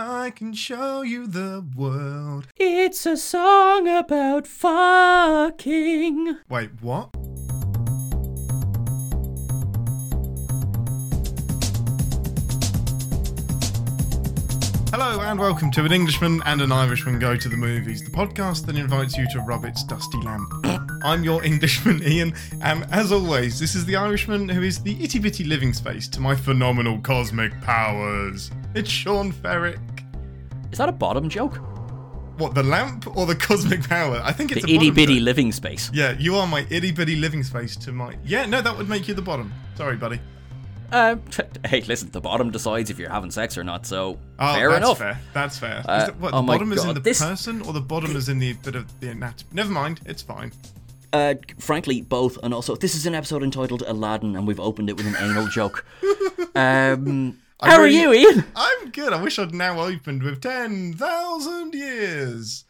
I can show you the world. It's a song about fucking. Wait, what? Hello and welcome to An Englishman and an Irishman Go to the Movies, the podcast that invites you to rub its dusty lamp. I'm your Englishman, Ian, and as always, this is the Irishman who is the itty bitty living space to my phenomenal cosmic powers. It's Sean Ferrick. Is that a bottom joke? What, the lamp or the cosmic power? I think it's The a itty bitty living space. Yeah, you are my itty bitty living space to my. Yeah, no, that would make you the bottom. Sorry, buddy. Um, hey, listen, the bottom decides if you're having sex or not, so Oh, fair that's enough. fair. That's fair. Uh, that, what, oh the bottom is in the this- person or the bottom is in the bit of the anatomy? Never mind, it's fine. Uh, frankly, both, and also this is an episode entitled Aladdin, and we've opened it with an anal joke. Um, I how really- are you, Ian? I'm good. I wish I'd now opened with 10,000 years.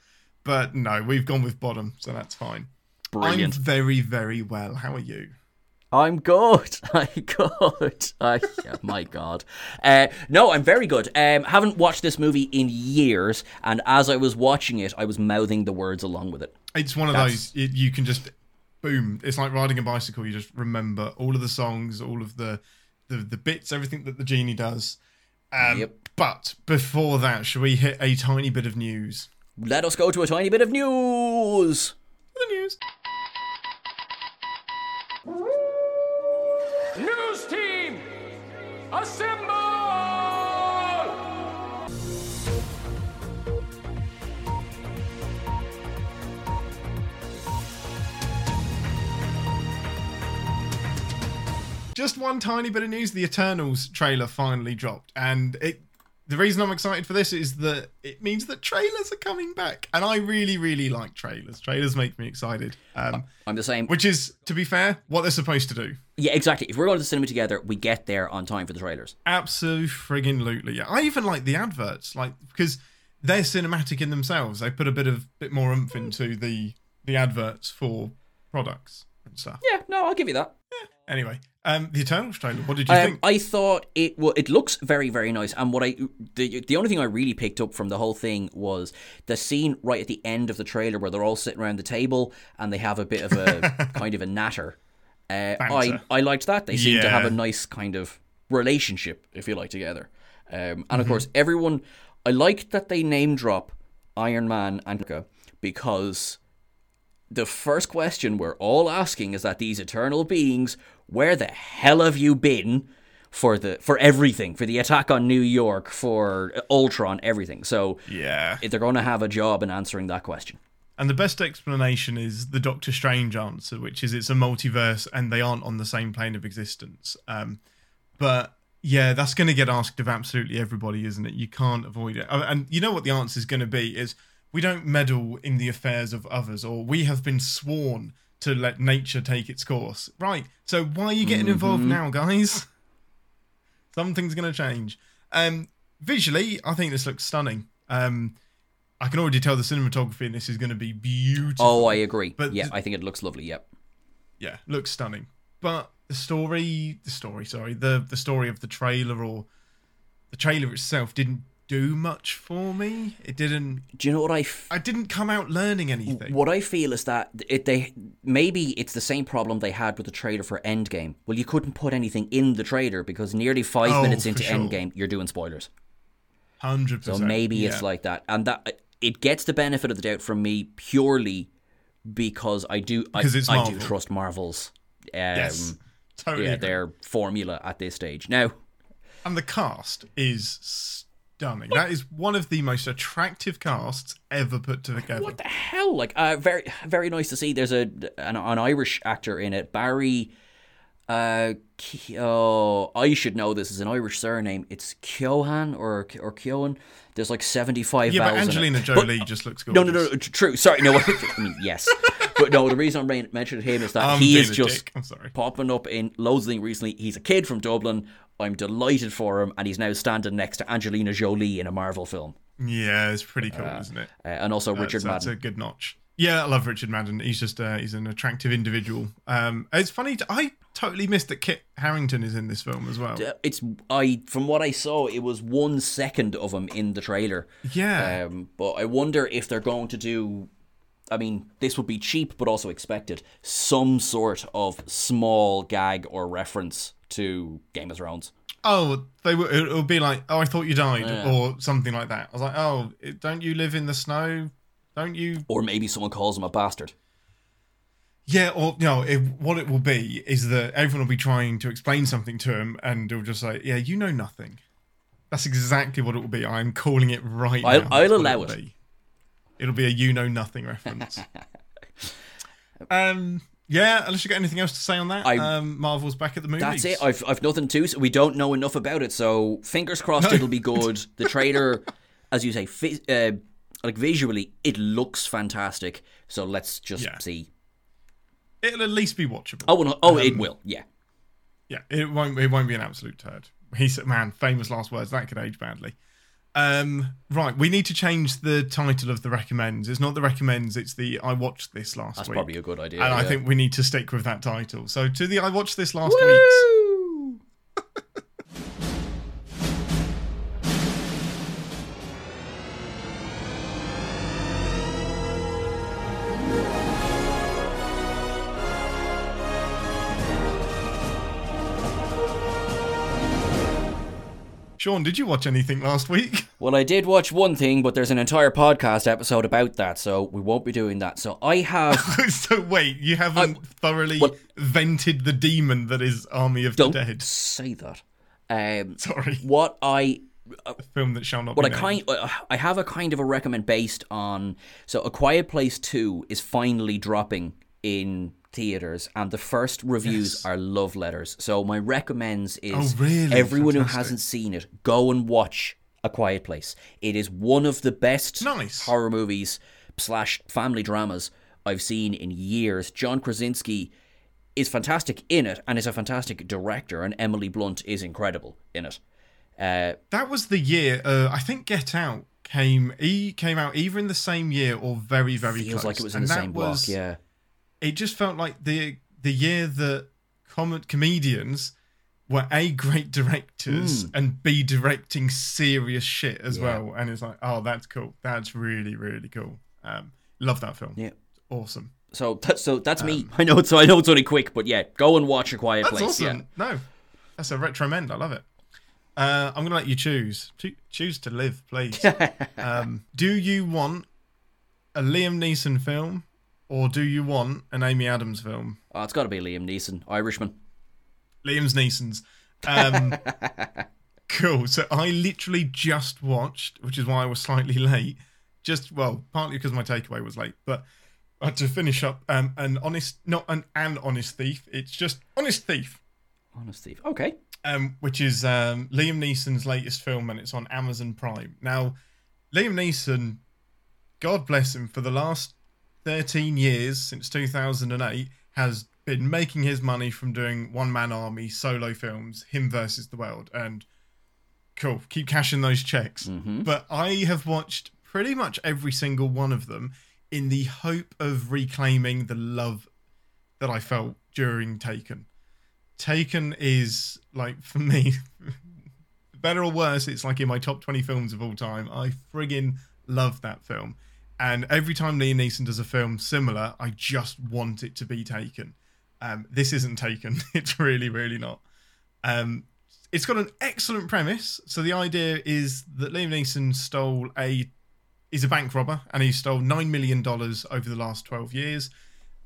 But no, we've gone with bottom, so that's fine. Brilliant. I'm very, very well. How are you? I'm good. I'm good. I, yeah, my God. Uh, no, I'm very good. Um, haven't watched this movie in years, and as I was watching it, I was mouthing the words along with it. It's one of That's- those, it, you can just, boom. It's like riding a bicycle. You just remember all of the songs, all of the, the, the bits, everything that the genie does. Um, Yep. But before that, should we hit a tiny bit of news? Let us go to a tiny bit of news. The news. News team, assemble! Just one tiny bit of news the eternals trailer finally dropped. And it the reason i'm excited for this is that it means that trailers are coming back. And i really really like trailers. Trailers make me excited. Um, I'm the same. which is to be fair what they're supposed to do. Yeah, exactly. If we're going to the cinema together, we get there on time for the trailers. absolutely friggin' lootly yeah. I even like the adverts like because they're cinematic in themselves. They put a bit of bit more oomph into the the adverts for products and stuff. Yeah, no, I'll give you that. Anyway um the eternals trailer what did you Um, think I thought it well, it looks very very nice, and what I the the only thing I really picked up from the whole thing was the scene right at the end of the trailer where they're all sitting around the table and they have a bit of a kind of a natter. Uh, I I liked that. They seem to have a nice kind of relationship, if you like, together. Um, and of Mm-hmm. course, everyone. I liked that they name drop Iron Man and because the first question we're all asking is that these eternal beings, where the hell have you been for the for everything, for the attack on New York, for Ultron, everything. So yeah they're going to have a job in answering that question. And the best explanation is the Doctor Strange answer, which is it's a multiverse and they aren't on the same plane of existence. Um, but yeah, that's going to get asked of absolutely everybody, isn't it? You can't avoid it. Oh, And you know what the answer is going to be is we don't meddle in the affairs of others, or we have been sworn to let nature take its course. Right. So why are you getting involved now, guys? Something's going to change. Um, visually, I think this looks stunning. Um, I can already tell the cinematography in this is going to be beautiful. Oh, I agree. But yeah, th- I think it looks lovely. Yep. yeah, looks stunning. But the story, the story, sorry, the the story of the trailer or the trailer itself didn't do much for me. It didn't. Do you know what I? F- I didn't come out learning anything. what I feel is that it they maybe it's the same problem they had with the trailer for Endgame. Well, you couldn't put anything in the trailer because nearly five Oh, minutes into sure. Endgame, you're doing spoilers. Hundred percent. So maybe it's like that, and that it gets the benefit of the doubt from me purely because I do I, it's I do trust Marvel's um, yes, totally. yeah agree. their formula at this stage. Now, and the cast is stunning. That is one of the most attractive casts ever put together. what the hell? Like, uh, very very nice to see. There's a an, an Irish actor in it, Barry. Uh, oh, I should know this is an Irish surname. It's Keoghan or or Keoghan. There's like seventy five. Yeah, but Angelina Jolie just looks good. No, gorgeous. no, no, true. Sorry, no. I mean, yes, but no. The reason I'm mentioning him is that I'm he is just. I'm sorry. popping up in loads of things recently. He's a kid from Dublin. I'm delighted for him, and he's now standing next to Angelina Jolie in a Marvel film, Yeah, it's pretty cool, isn't it? uh, and also That's, Richard that's Madden. a good notch. Yeah, I love Richard Madden. He's just uh, he's an attractive individual. Um, it's funny. I totally missed that Kit Harington is in this film as well. It's I from what I saw, it was one second of him in the trailer. Yeah. Um, but I wonder if they're going to do. I mean, this would be cheap, but also expected. Some sort of small gag or reference to Game of Thrones. Oh, they were. It would be like, oh, I thought you died, or something like that. I was like, oh, don't you live in the snow? Don't you? Or maybe someone calls him a bastard. Yeah, or you know, it, what it will be is that everyone will be trying to explain something to him, and they'll just say, yeah, you know nothing. That's exactly what it will be. I'm calling it right I'll- now. I'll allow it. be. It'll be a you know nothing reference. um. Yeah, unless you got anything else to say on that, I- um, Marvel's back at the movies. That's it. I've I've nothing to. So we don't know enough about it. So fingers crossed, it'll be good. The trailer, as you say, fi- uh, like visually, it looks fantastic. So let's just Yeah. see. It'll at least be watchable. Oh, no, oh, Um, it will. Yeah. Yeah, it won't. It won't be an absolute turd. He said, "Man, famous last words. That could age badly." Um, right, we need to change the title of the recommends. It's not the recommends. It's the I watched this last That's week. That's probably a good idea. and I think we need to stick with that title. So to the I watched this last week's. Sean, did you watch anything last week? Well, I did watch one thing, but there's an entire podcast episode about that, so we won't be doing that. So I have. so wait, you haven't thoroughly well- vented the demon that is Army of don't the Dead. say that. Um, Sorry, what I a film that shall not Well, be I kind, uh, I have a kind of a recommend based on. So, A Quiet Place Two is finally dropping in theaters, and the first reviews Yes. are love letters. So, my recommends is Oh, really? everyone who hasn't seen it, go and watch A Quiet Place. It is one of the best Nice. horror movies slash family dramas I've seen in years. John Krasinski is fantastic in it, and is a fantastic director, and Emily Blunt is incredible in it. Uh, That was the year. Uh, I think Get Out came. He came out either in the same year or very, very feels close. like it was in And the same block. was- Yeah. It just felt like the the year that com- comedians were a great directors and b directing serious shit as. Yeah. well. And it's like, oh, that's cool. That's really, really cool. Um, love that film. Yeah. Awesome. So that's so that's me. I know it's so I know it's only quick, but yeah, go and watch a quiet Um, That's place. awesome. No, that's a retro mend. I love it. Uh, I'm gonna let you choose. Cho- choose to live, please. um, do you want a Liam Neeson film, or do you want an Amy Adams film? Oh, it's got to be Liam Neeson, Irishman. Liam's Neeson's. Um, cool. So I literally just watched, which is why I was slightly late. Just well, partly because my takeaway was late, but had to finish up um, an honest, not an an honest thief. It's just honest thief. Honest Thief. Okay. um, which is um, Liam Neeson's latest film, and it's on Amazon Prime. Now, Liam Neeson, God bless him, for the last 13 years since 2008, has been making his money from doing one man army solo films, him versus the world. And cool, keep cashing those checks. Mm-hmm. But I have watched pretty much every single one of them in the hope of reclaiming the love that I felt during Taken. Taken is like for me, better or worse, it's like in my top twenty films of all time. I friggin' love that film, and every time Liam Neeson does a film similar, I just want it to be Taken. Um, this isn't Taken. It's really, really not. Um, it's got an excellent premise. So the idea is that Liam Neeson stole a he's a bank robber and he stole nine million dollars over the last twelve years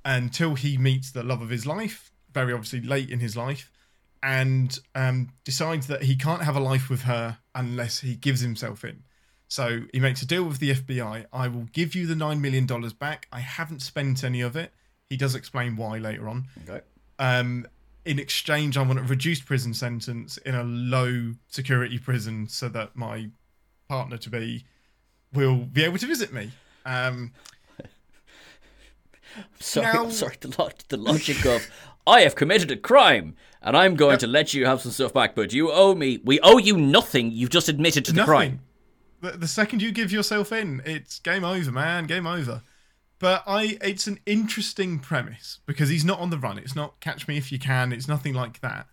until he meets the love of his life, very obviously late in his life, and um, decides that he can't have a life with her unless he gives himself in. So he makes a deal with the FBI. I will give you the nine million dollars back. I haven't spent any of it. He does explain why later on. Okay. Um, in exchange, I want a reduced prison sentence in a low security prison so that my partner to be will be able to visit me. Um, Sorry, Now- sorry. The, lo- the logic of I have committed a crime and I'm going to let you have some stuff back, but you owe me. We owe you nothing. You've just admitted to the nothing. crime. The, the second you give yourself in, it's game over, man. Game over. but I it's an interesting premise because he's not on the run. It's not catch me if you can. It's nothing like that.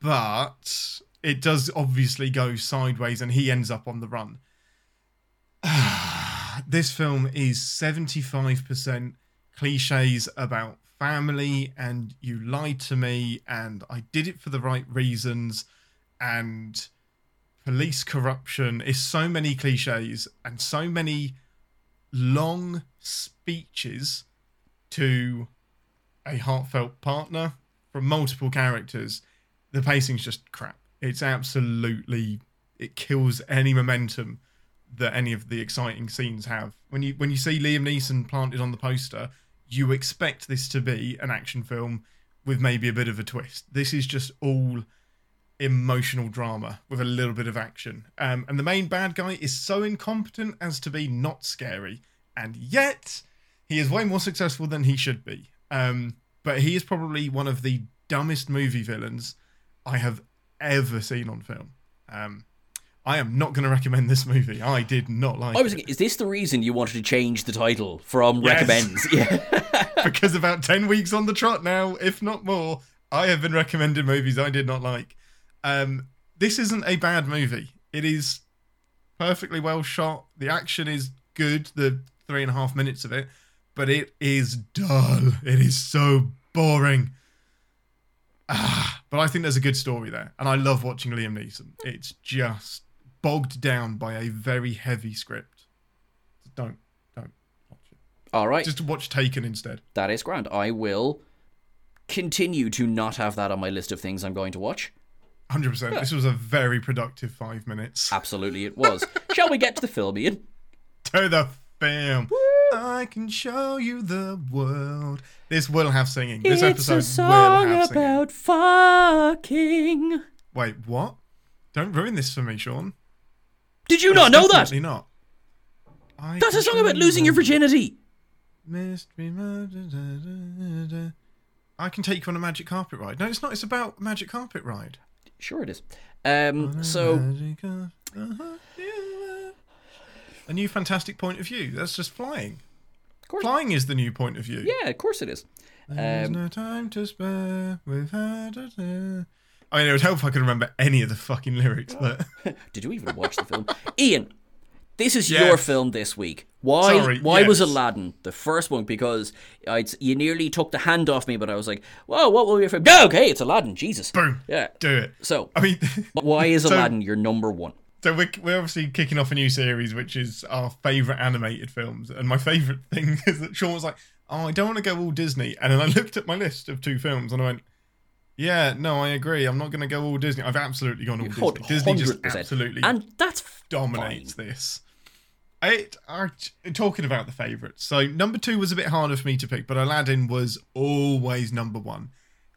But it does obviously go sideways and he ends up on the run. this film is 75% cliches about family and you lied to me and I did it for the right reasons and police corruption is so many cliches and so many long speeches to a heartfelt partner from multiple characters the pacing's just crap. It's absolutely it kills any momentum that any of the exciting scenes have. When you when you see liam neeson planted on the poster you expect this to be an action film with maybe a bit of a twist. This is just all emotional drama with a little bit of action. Um, and the main bad guy is so incompetent as to be not scary, and yet he is way more successful than he should be. Um, but he is probably one of the dumbest movie villains I have ever seen on film. Um, I am not going to recommend this movie. I did not like I was it thinking, is this the reason you wanted to change the title from Yes. recommends? Yeah. because about 10 weeks on the trot now, if not more, I have been recommending movies I did not like. Um, this isn't a bad movie. It is perfectly well shot. The action is good, the three and a half minutes of it, but it is dull. It is so boring. Ah, but I think there's a good story there, and I love watching Liam Neeson. It's just bogged down by a very heavy script. Don't, don't watch it. All right. Just watch Taken instead. That is grand. I will continue to not have that on my list of things I'm going to watch. Hundred percent. This was a very productive five minutes. Absolutely, it was. Shall we get to the film, Ian? To the film. I can show you the world. This will have singing. This episode will have singing. fucking. Wait, what? Don't ruin this for me, Sean. Did you not know that? Not. I That's a song about losing your virginity. Mystery. da- da- da- I can take you on a magic carpet ride. No, it's not. It's about magic carpet ride. Sure, it is. Um, so uh-huh. A new fantastic point of view. That's just flying. course- Flying is the new point of view. yeah, of course it is. There's Um, no time to spare. We've had a. I mean, it would help if I could remember any of the fucking lyrics, but Did you even watch the film, Ian? This is Yes. your film this week. Why? Sorry, why was. Aladdin the first one? Because I'd, you nearly took the hand off me, but I was like, "Whoa, what will be your film?" Yeah, okay, it's Aladdin. Jesus. boom, Yeah. do it. So, I mean, why is so- Aladdin your number one? so we're, we're obviously kicking off a new series, which is our favourite animated films. And my favourite thing is that Sean was like, "Oh, I don't want to go all Disney," and then I looked at my list of two films and I went. Yeah, no, I agree. I'm not going to go all Disney. I've absolutely gone all Disney. Disney just absolutely and that's dominates fine. this. It, are talking about the favourites. So number two was a bit harder for me to pick, but Aladdin was always number one.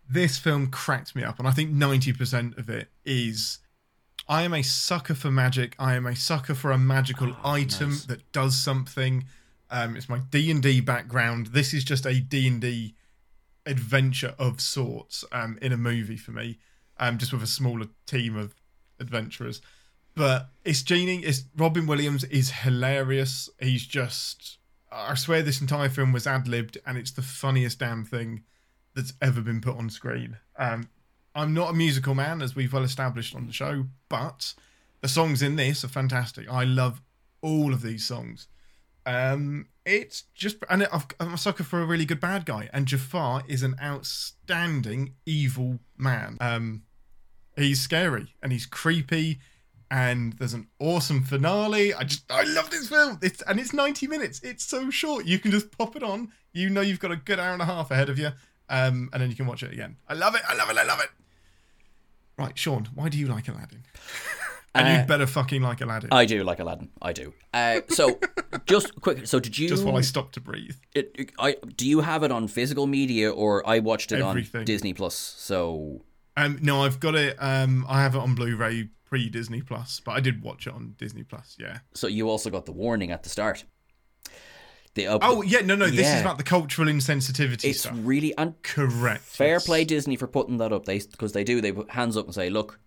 This film cracked me up, and I think ninety percent of it is. I am a sucker for magic. I am a sucker for a magical item nice. that does something. Um, it's my D and D background. This is just a D and D adventure of sorts um, in a movie for me, um, just with a smaller team of adventurers. But it's Genie. It's Robin Williams is hilarious. He's just. I swear this entire film was ad libbed, and it's the funniest damn thing that's ever been put on screen. Um, I'm not a musical man, as we've well established on the show, but the songs in this are fantastic. I love all of these songs. Um, it's just, and I've, I'm a sucker for a really good bad guy, and Jafar is an outstanding evil man. Um, he's scary and he's creepy, and there's an awesome finale. I just, I love this film. It's and it's 90 minutes. It's so short. You can just pop it on. You know you've got a good hour and a half ahead of you, um, and then you can watch it again. I love it. I love it. I love it. Right, Sean, why do you like Aladdin? And Uh, you'd better fucking like Aladdin. I do like Aladdin. I do. Uh, so, just quick. So, did you? just while I stop to breathe. it, it- I do you have it on physical media or I watched it Everything. on Disney Plus? So, Um, no, I've got it. Um, I have it on Blu-ray pre Disney Plus, but I did watch it on Disney Plus. Yeah. so you also got the warning at the start. The up, Oh yeah, no, no. This is about the cultural insensitivity it's stuff. really and Correct. fair yes. play Disney for putting that up. They because they do they put hands up and say, look,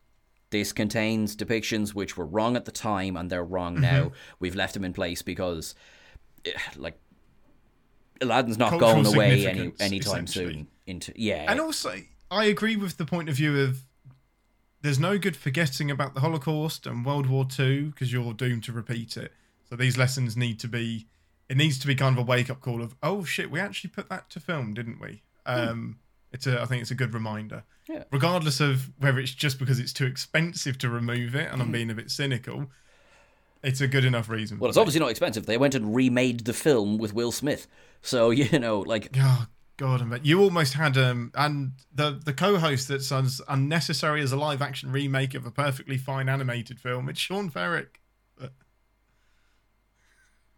this contains depictions which were wrong at the time and they're wrong Mm-hmm. now. We've left them in place because, eh, like, Aladdin's not Cultural going away any anytime soon. Into yeah, And also, I agree with the point of view of there's no good forgetting about the Holocaust and World War II because you're doomed to repeat it. So these lessons need to be, it needs to be kind of a wake up call of, oh shit, we actually put that to film, didn't we? Um, It's a, I think it's a good reminder. Yeah. Regardless of whether it's just because it's too expensive to remove it and I'm being a bit cynical, it's a good enough reason. well, it's for me. obviously not expensive. They went and remade the film with Will Smith, so you know, like Oh God, I bet you almost had um and the the co-host that's as unnecessary as a live action remake of a perfectly fine animated film. It's Sean Ferrick.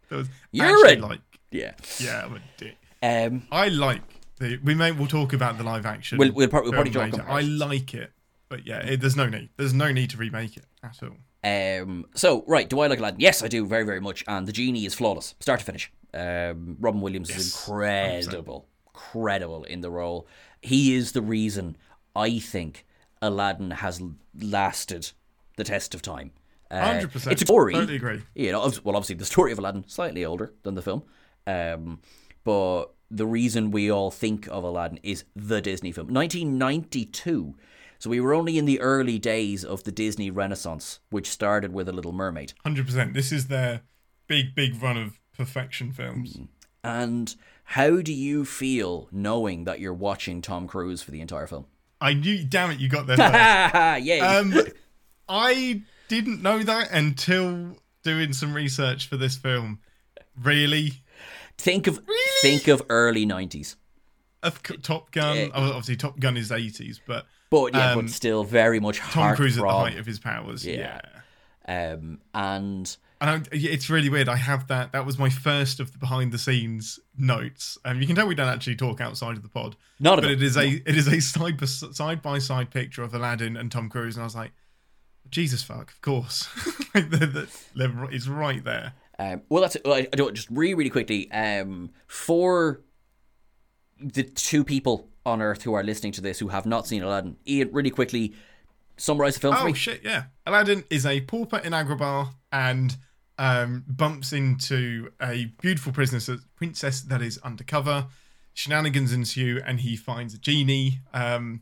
That was You're a- like yeah. yeah, I'm a dick. Um, I like the we may we'll talk about the live action. We'll- we'll prob- we'll probably talk about I like it, but yeah, it, there's no need. There's no need to remake it at all. Um, so right, do I like Aladdin? Yes, I do very, very much. And the genie is flawless, start to finish. Um, Robin Williams is Yes, incredible, incredible in the role. He is the reason I think Aladdin has lasted the test of time. Uh, Hundred percent. It's a story. Totally agree. You know, well, obviously the story of Aladdin slightly older than the film, um, but the reason we all think of Aladdin is the Disney film, 1992. So we were only in the early days of the Disney Renaissance, which started with A Little Mermaid. Hundred percent. This is their big, big run of perfection films. And how do you feel knowing that you're watching Tom Cruise for the entire film? I knew. Damn it, you got there. Yay! Um, I didn't know that until doing some research for this film. Really, think of think of early 90s. of Top Gun. Yeah. oh, obviously, Top Gun is eighties, but But yeah, Um, but still very much Tom Cruise at the height of his powers. Yeah. Yeah. Um, and And it's really weird. I have that. That was my first of the behind the scenes notes. Um, you can tell we don't actually talk outside of the pod. Not but all. it is a it is a side by side by side picture of Aladdin and Tom Cruise, and I was like, Jesus fuck, of course, like the, the, it's right there. Um, well, that's I, I do it just really, really quickly. Um, for the two people on Earth who are listening to this who have not seen Aladdin, Ian, really quickly summarize the film for Oh shit, yeah. Aladdin is a pauper in Agrabah and um, bumps into a beautiful princess, that is undercover. Shenanigans ensue, and he finds a genie. Um,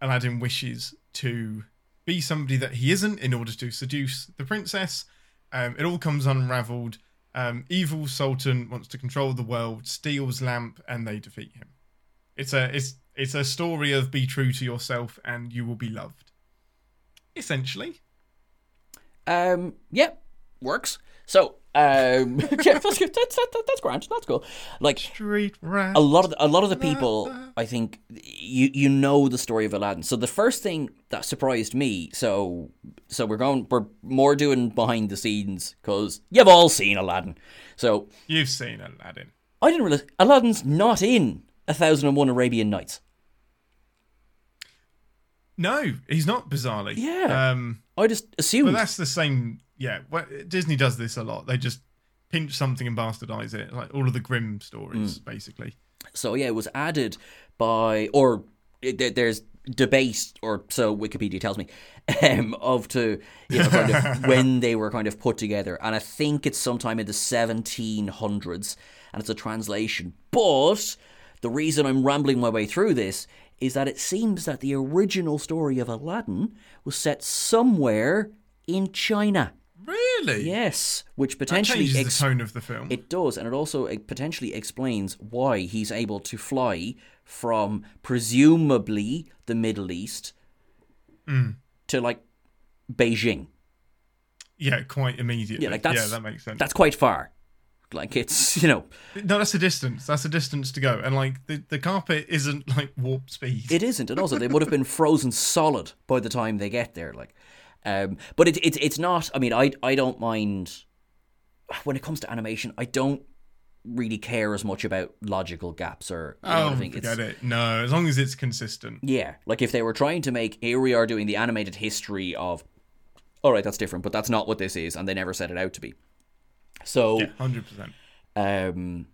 Aladdin wishes to be somebody that he isn't in order to seduce the princess. Um, it all comes unraveled. Um, evil Sultan wants to control the world, steals lamp, and they defeat him. It's a it's it's a story of be true to yourself and you will be loved. Essentially. Um, yeah, works. So, um, yeah, that's good. That's that, that, that's grand. That's cool. Like Street rat. a lot of the, a lot of the people, I think you you know the story of Aladdin. So the first thing that surprised me, so so we're going we're more doing behind the scenes because you've all seen Aladdin. So You've seen Aladdin. I didn't realize Aladdin's not in A Thousand and One Arabian Nights. No, he's not bizarrely. Yeah. Um I just assumed. but that's the same yeah, well, Disney does this a lot. They just pinch something and bastardize it. Like all of the Grimm stories, basically. So yeah, it was added by, or there's debate, or so Wikipedia tells me, um, of to you know kind of when they were kind of put together, and I think it's sometime in the 1700s, and it's a translation. But the reason I'm rambling my way through this is that it seems that the original story of Aladdin was set somewhere in China. Really? Yes, which That potentially changes ex- the tone of the film. it does, and it also it potentially explains why he's able to fly from presumably the Middle East mm. to like Beijing. yeah, quite immediately. Yeah, like that's yeah, that makes sense. That's quite far. Like it's you know No, that's a distance. That's a distance to go. And like the, the carpet isn't like warp speed. it isn't, and also they would have been frozen solid by the time they get there. Like, um, but it, it it's not. I mean, I I don't mind when it comes to animation. I don't really care as much about logical gaps or you know oh, I think. forget it. No, as long as it's consistent. Yeah, like if they were trying to make here we are doing the animated history of all right, that's different, but that's not what this is, and they never set it out to be. So Yeah, hundred percent. um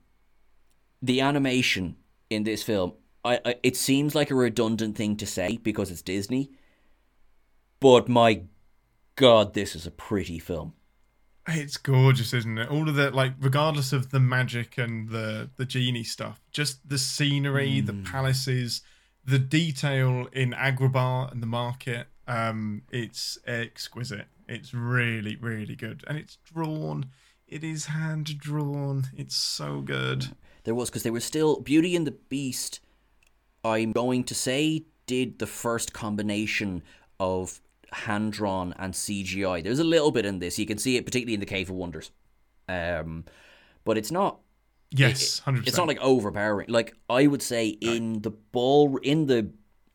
the animation in this film I, I it seems like a redundant thing to say because it's Disney. But my god, this is a pretty film. It's gorgeous, isn't it? All of the like, regardless of the magic and the the genie stuff, just the scenery, the palaces, the detail in Agrabah and the market. Um, it's exquisite. It's really, really good, and it's drawn. It is hand drawn. It's so good. There was because they were still Beauty and the Beast. I'm going to say did the first combination of hand drawn and CGI. There's a little bit in this. You can see it particularly in the Cave of Wonders, um, but it's not. Yes, hundred It's not like overpowering. Like I would say in the ball in the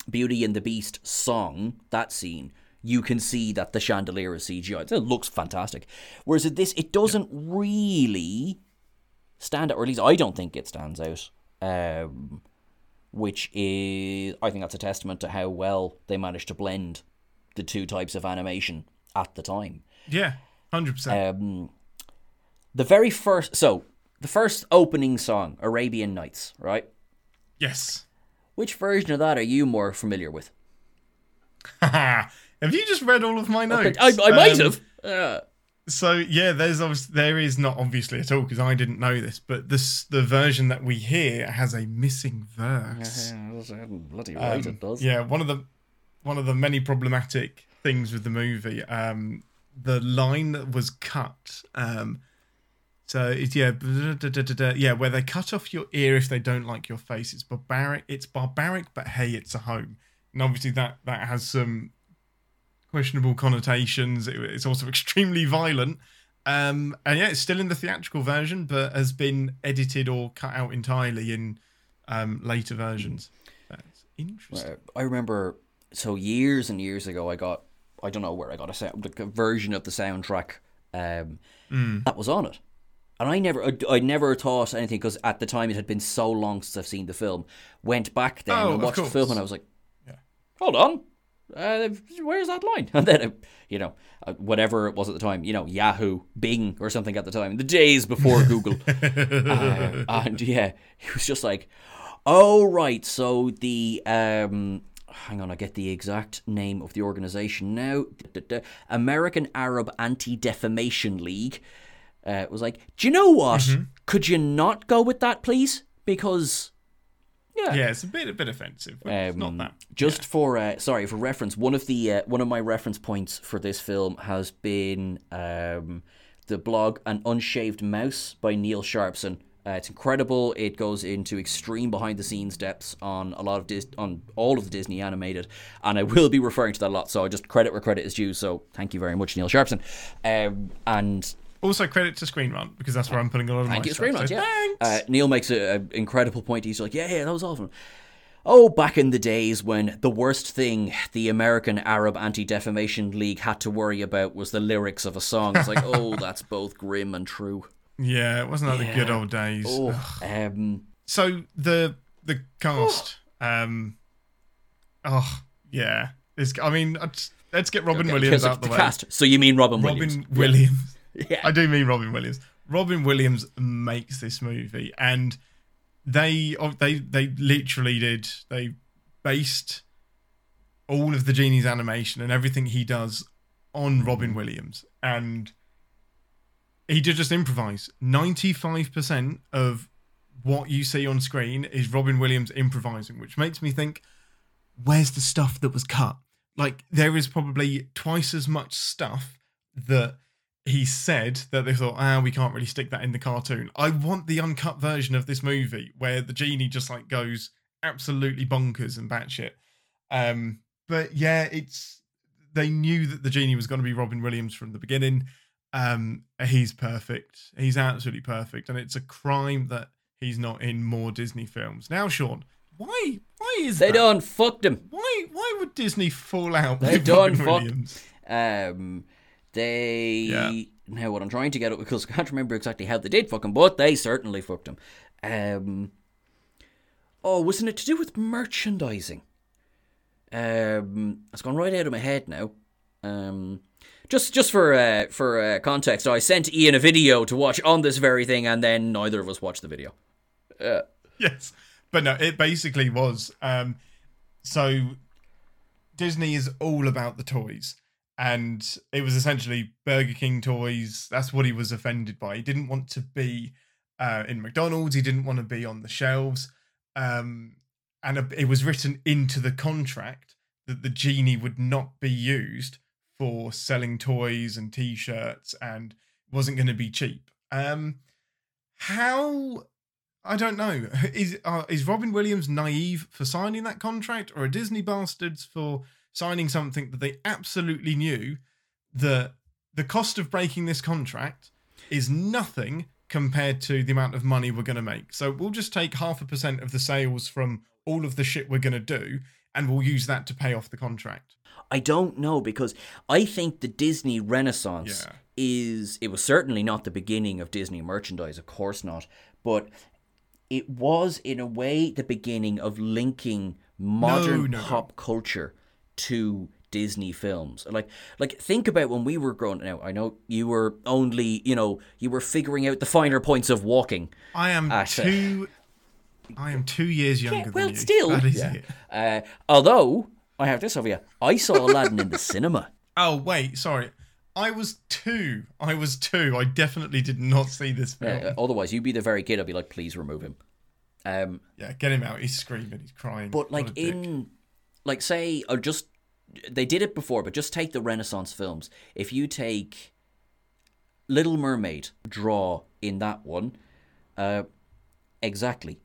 Beauty and the Beast song, that scene, you can see that the chandelier is CGI. It looks fantastic. Whereas in this, it doesn't really stand out, or at least I don't think it stands out. Um, which is, I think that's a testament to how well they managed to blend the two types of animation at the time. Yeah, hundred percent. Um, the very first, so the first opening song, Arabian Nights, right? Yes. Which version of that are you more familiar with? have you just read all of my notes? I, I might Um, have. Uh, So yeah, there's obviously there is not obviously at all because I didn't know this, but this the version that we hear has a missing verse. bloody Um, Yeah, one of the one of the many problematic things with the movie. Um, the line that was cut. Um, so it's yeah, yeah, where they cut off your ear if they don't like your face. It's barbaric. It's barbaric, but hey, it's a home. And obviously that that has some questionable connotations. It- it's also extremely violent. Um, and yeah, it's still in the theatrical version, but has been edited or cut out entirely in um, later versions. That's interesting. I remember so years and years ago, I got I don't know where I got a, sound, like a version of the soundtrack um, Mm. that was on it, and I never I, I never thought anything because at the time it had been so long since I've seen the film. Went back then Oh, and watched the film, and I was like, Yeah. hold on. Uh, where's that line? And then, uh, you know, uh, whatever it was at the time, you know, Yahoo, Bing, or something at the time, the days before Google. Uh, and yeah, he was just like, "Oh right, so the um, hang on, I get the exact name of the organization now. American Arab Anti Defamation League." Uh, was like, "Do you know what? Mm-hmm. Could you not go with that, please? Because yeah, Yeah, it's a bit a bit offensive, but it's not um, that. Just for uh, sorry for reference, one of the uh, one of my reference points for this film has been um, the blog "An Unshaved Mouse" by Neil Sharpson. Uh, it's incredible. It goes into extreme behind the scenes depths on a lot of Dis- on all of the Disney animated, and I will be referring to that a lot. So I just credit where credit is due. So thank you very much, Neil Sharpson. Um, and Also, credit to Screen Rant because that's where I'm putting a lot of Thank my you, stuff. ScreenRant. so Yeah. thanks. Uh, Neil makes an incredible point. He's like, yeah, yeah, that was awesome. Oh, back in the days when the worst thing the American Arab Anti Defamation League had to worry about was the lyrics of a song. It's like, oh, that's both grim and true. yeah, it wasn't like the good old days. Oh, um, So the the cast, um, oh yeah, it's, I mean, let's get Robin Williams out of the, the way. cast. So you mean Robin Robin Williams? Williams. Yeah. I do mean Robin Williams. Robin Williams makes this movie, and they oh, they they literally did. They based all of the genie's animation and everything he does on Robin Williams, and he did just improvise. Ninety five percent of what you see on screen is Robin Williams improvising, which makes me think, where's the stuff that was cut? Like there is probably twice as much stuff that he said that they thought, ah, we can't really stick that in the cartoon. I want the uncut version of this movie where the genie just like goes absolutely bonkers and batshit. Um, but yeah, it's they knew that the genie was going to be Robin Williams from the beginning. Um, he's perfect. He's absolutely perfect, and it's a crime that he's not in more Disney films. Now, Sean, why? Why is They that? done fucked him. Why? Why would Disney fall out They done Robin fucked. Williams? Um, they Yeah. now what I'm trying to get at because I can't remember exactly how they did fuck him, but they certainly fucked him. Um, oh, wasn't it to do with merchandising? Um, it's gone right out of my head now. Um, just just for uh, for uh, context, I sent Ian a video to watch on this very thing, and then neither of us watched the video. yes but no it basically was um so disney is all about the toys and it was essentially Burger King toys. That's what he was offended by. He didn't want to be uh, in McDonald's. He didn't want to be on the shelves. Um, and it was written into the contract that the genie would not be used for selling toys and T-shirts and wasn't going to be cheap. Um, how? I don't know. Is uh, is Robin Williams naive for signing that contract, or are Disney bastards for signing something that they absolutely knew that the cost of breaking this contract is nothing compared to the amount of money we're going to make. So we'll just take half a percent of the sales from all of the shit we're going to do and we'll use that to pay off the contract. I don't know because I think the Disney Renaissance Yeah. is it was certainly not the beginning of Disney merchandise, of course not, but it was in a way the beginning of linking modern no, no. pop culture to Disney films. Like like think about when we were growing now, I know you were only, you know, you were figuring out the finer points of walking. I am Ah, so- two. I am two years younger well, than you. still. that is Yeah. it. Uh, although I have this over here. I saw Aladdin in the cinema. Oh wait, sorry. I was two. I was two. I definitely did not see this film. Uh, otherwise, you'd be the very kid. I'd be like, please remove him. Um, yeah, get him out. He's screaming. He's crying. but like a dick. Like say, or just they did it before, but just take the Renaissance films. If you take Little Mermaid, draw in that one, uh, exactly.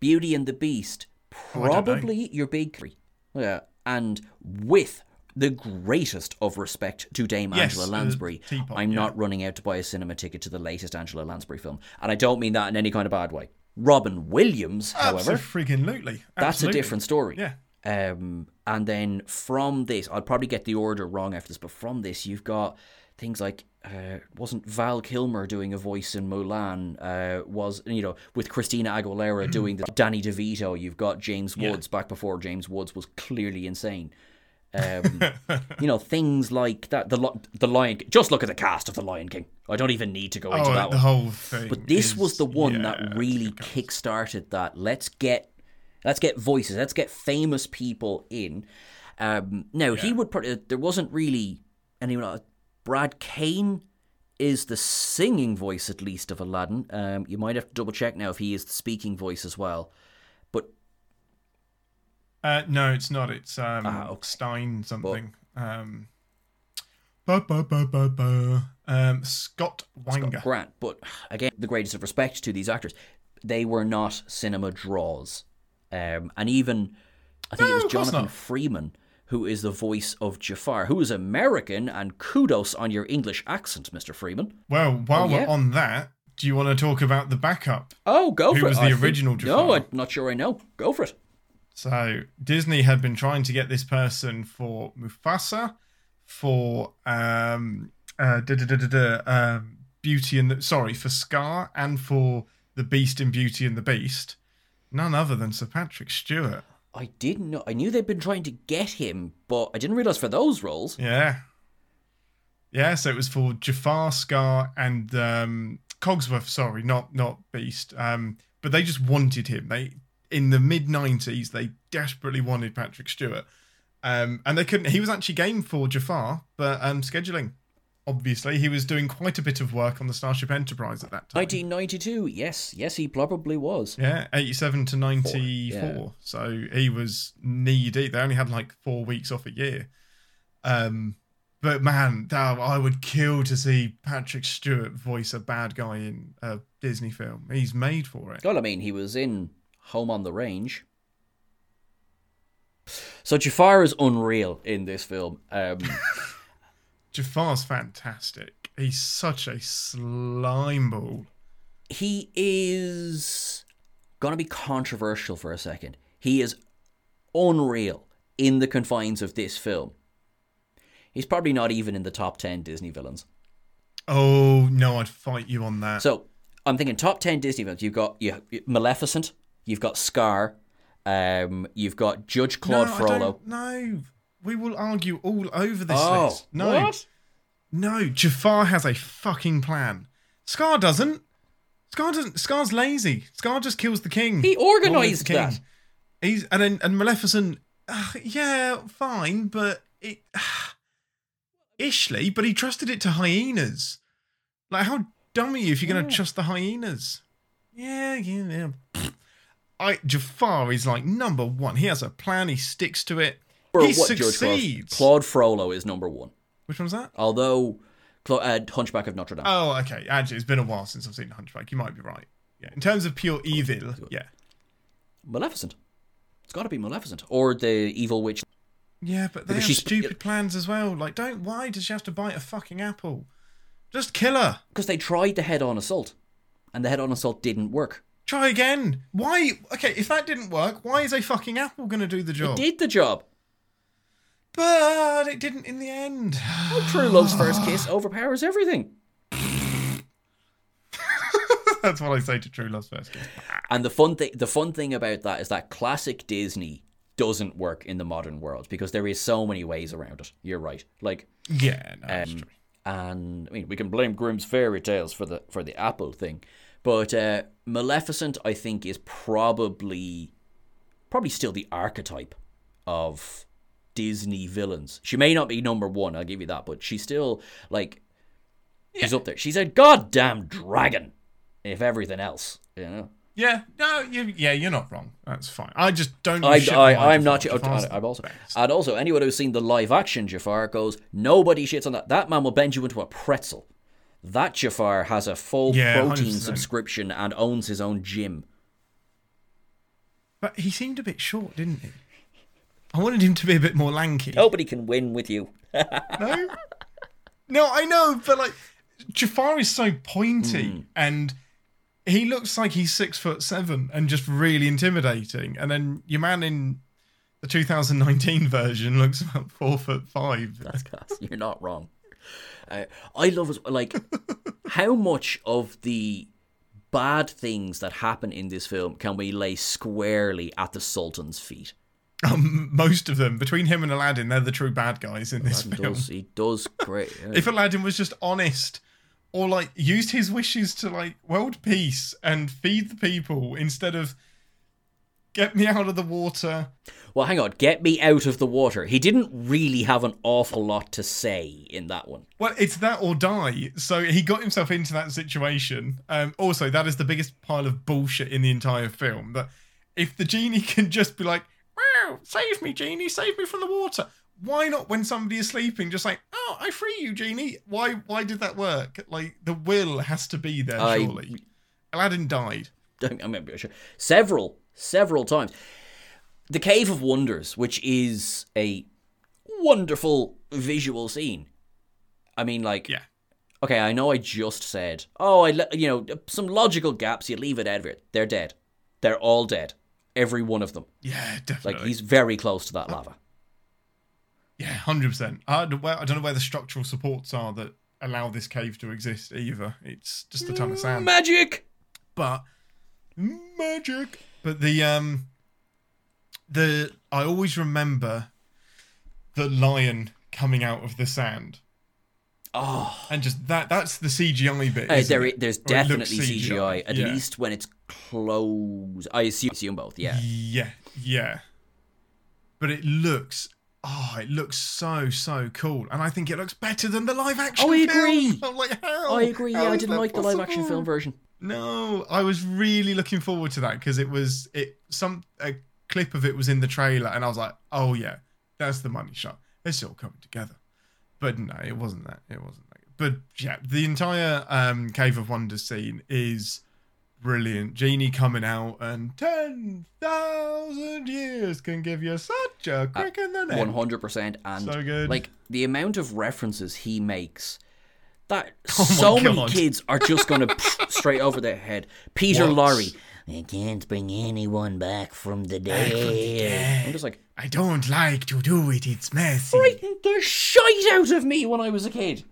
Beauty and the Beast, Oh, I don't know. probably your big three. Yeah, and with the greatest of respect to Dame Yes, Angela uh, Lansbury, Teapot, I'm yeah. not running out to buy a cinema ticket to the latest Angela Lansbury film, and I don't mean that in any kind of bad way. Robin Williams, however, Absolutely. that's a different story. Yeah. Um, and then from this, I'll probably get the order wrong after this, but from this, you've got things like uh, wasn't Val Kilmer doing a voice in Mulan? Uh, was you know with Christina Aguilera doing the Danny DeVito? You've got James Yeah. Woods back before James Woods was clearly insane. Um, you know things like that. The the Lion. King. Just look at the cast of the Lion King. I don't even need to go into Oh, that the one. whole thing. But this is- was the one yeah, that really good God. kick-started that. Let's get, let's get voices. Let's get famous people in. Um, now he would. Probably, there wasn't really anyone. else. Brad Kane is the singing voice, at least, of Aladdin. Um, you might have to double check now if he is the speaking voice as well. But Uh, no, it's not. It's um, Ah, okay. Stein something. Um, ba, ba. Um, Scott Weinger. Grant. But again, the greatest of respect to these actors, they were not cinema draws. Um, and even I think No, it was Jonathan. Freeman who is the voice of Jafar, who is American, and kudos on your English accent, Mr. Freeman. Well, while Oh, yeah. we're on that, do you want to talk about the backup? Oh, go Who for was it. the I think- original No, I'm not sure I know. Go for it. So Disney had been trying to get this person for Mufasa, for um, uh, da, da, da, um, Beauty and the sorry for Scar, and for the Beast in Beauty and the Beast. None other than Sir Patrick Stewart. I didn't know. I knew they'd been trying to get him, but I didn't realize for those roles. Yeah. Yeah, so it was for Jafar, Scar, and um, Cogsworth. Sorry, not not Beast. Um, but they just wanted him. They in the mid '90s, they desperately wanted Patrick Stewart, um, and they couldn't. He was actually game for Jafar, but um, scheduling. Obviously, he was doing quite a bit of work on the Starship Enterprise at that time. 1992. Yes, yes, he probably was. Yeah, 87 to 94. yeah. So he was knee deep. They only had like four weeks off a year. Um, but man, I would kill to see Patrick Stewart voice a bad guy in a Disney film. He's made for it. Well, I mean, he was in Home on the Range. So Jafar is unreal in this film. Um, Jafar's fantastic. He's such a slime ball. he is gonna be controversial for a second. He is unreal in the confines of this film. He's probably not even in the top ten Disney villains. Oh no, I'd fight you on that. So I'm thinking top ten Disney villains. You've got you, Maleficent. You've got Scar. Um, you've got Judge Claude no, I Frollo. don't- no, we will argue all over this Oh, list. No, what? No, Jafar has a fucking plan. Scar doesn't. Scar doesn't. Scar's lazy. Scar just kills the king. He Long live organised the king. that. He's and then and Maleficent. Uh, yeah, fine, but it. Ishley, but he trusted it to hyenas. Like, how dumb are you if you're going to trust the hyenas? Yeah, yeah, yeah. I Jafar is like number one. He has a plan. He sticks to it. He what, succeeds. Claude Frollo is number one. Which one's that? Although, Cla- uh, Hunchback of Notre Dame. Oh, okay. Actually, it's been a while since I've seen Hunchback. You might be right. Yeah. In terms of pure evil, yeah. Maleficent. It's got to be Maleficent. Or the evil witch. Yeah, but they Because have she's- stupid plans as well. Like, don't. Why does she have to bite a fucking apple? Just kill her. Because they tried the head on assault. And the head on assault didn't work. Try again. Why? Okay, if that didn't work, why is a fucking apple going to do the job? It did the job. But it didn't in the end. True Love's first kiss overpowers everything. That's what I say to True Love's first kiss. And the fun thing, the fun thing about that is that classic Disney doesn't work in the modern world because there is so many ways around it. You're right. Like, Yeah, no, that's Um, true. and I mean, we can blame Grimm's fairy tales for the for the apple thing, but uh, Maleficent, I think, is probably probably still the archetype of Disney villains. She may not be number one, I'll give you that, but she's still like she's up there. She's a goddamn dragon, if everything else, you know. Yeah, no, you, yeah, you're not wrong. That's fine. I just don't. I, I, I'm not. Jafar. Jafar's I'm also, best. and also anyone who's seen the live action Jafar goes, nobody shits on that. That man will bend you into a pretzel. That Jafar has a full Yeah, protein 100%. subscription and owns his own gym. But he seemed a bit short, didn't he? I wanted him to be a bit more lanky. Nobody can win with you. No, no, I know, but like Jafar is so pointy Hmm. and he looks like he's six foot seven and just really intimidating. And then your man in the 2019 version looks about four foot five. That's class. You're not wrong. Uh, I love like how much of the bad things that happen in this film can we lay squarely at the Sultan's feet? Um, most of them, between him and Aladdin, they're the true bad guys in this He film. does, he does great. yeah. If Aladdin was just honest or like used his wishes to like world peace and feed the people instead of get me out of the water. Well, hang on. Get me out of the water. He didn't really have an awful lot to say in that one. Well, it's that or die. So he got himself into that situation. Um, also, that is the biggest pile of bullshit in the entire film. That if the genie can just be like, "Wow, save me, genie, save me from the water." Why not when somebody is sleeping, just like, "Oh, I free you, genie." Why? Why did that work? Like the will has to be there, I- surely. Aladdin died. I'm not sure. Several, several times. The Cave of Wonders, which is a wonderful visual scene. I mean, like, Yeah. okay, I know I just said, oh, I, le- you know, some logical gaps. You leave it out of it. They're dead. They're all dead. Every one of them. Yeah, definitely. Like, he's very close to that lava. Yeah, hundred percent. I don't where- I don't know where the structural supports are that allow this cave to exist either. It's just a ton of sand. Magic. But magic. But the um the I always remember the lion coming out of the sand. Oh, And just that that's the CGI bit. Uh, there, it? there's Or it looks definitely CGI, at Yeah. least when it's close. I assume, assume both, yeah. Yeah, yeah. But it looks oh, it looks so so cool, and I think it looks better than the live action. Oh, I film. agree. I'm like, how? I agree. How Yeah, I didn't like the live action film version. No, I was really looking forward to that because it was it some a clip of it was in the trailer, and I was like, oh yeah, that's the money shot. It's all coming together. But no, it wasn't that. It wasn't that. But yeah, the entire um, Cave of Wonders scene is brilliant. Genie coming out and ten thousand years can give you such a uh, quick in the neck. One hundred percent, and So good. like the amount of references he makes. That Oh so many kids are just going to straight over their head. Peter What? Lorre, I can't bring anyone back from the dead. I'm just like, I don't like to do it. It's messy. frightened the shite out of me when I was a kid.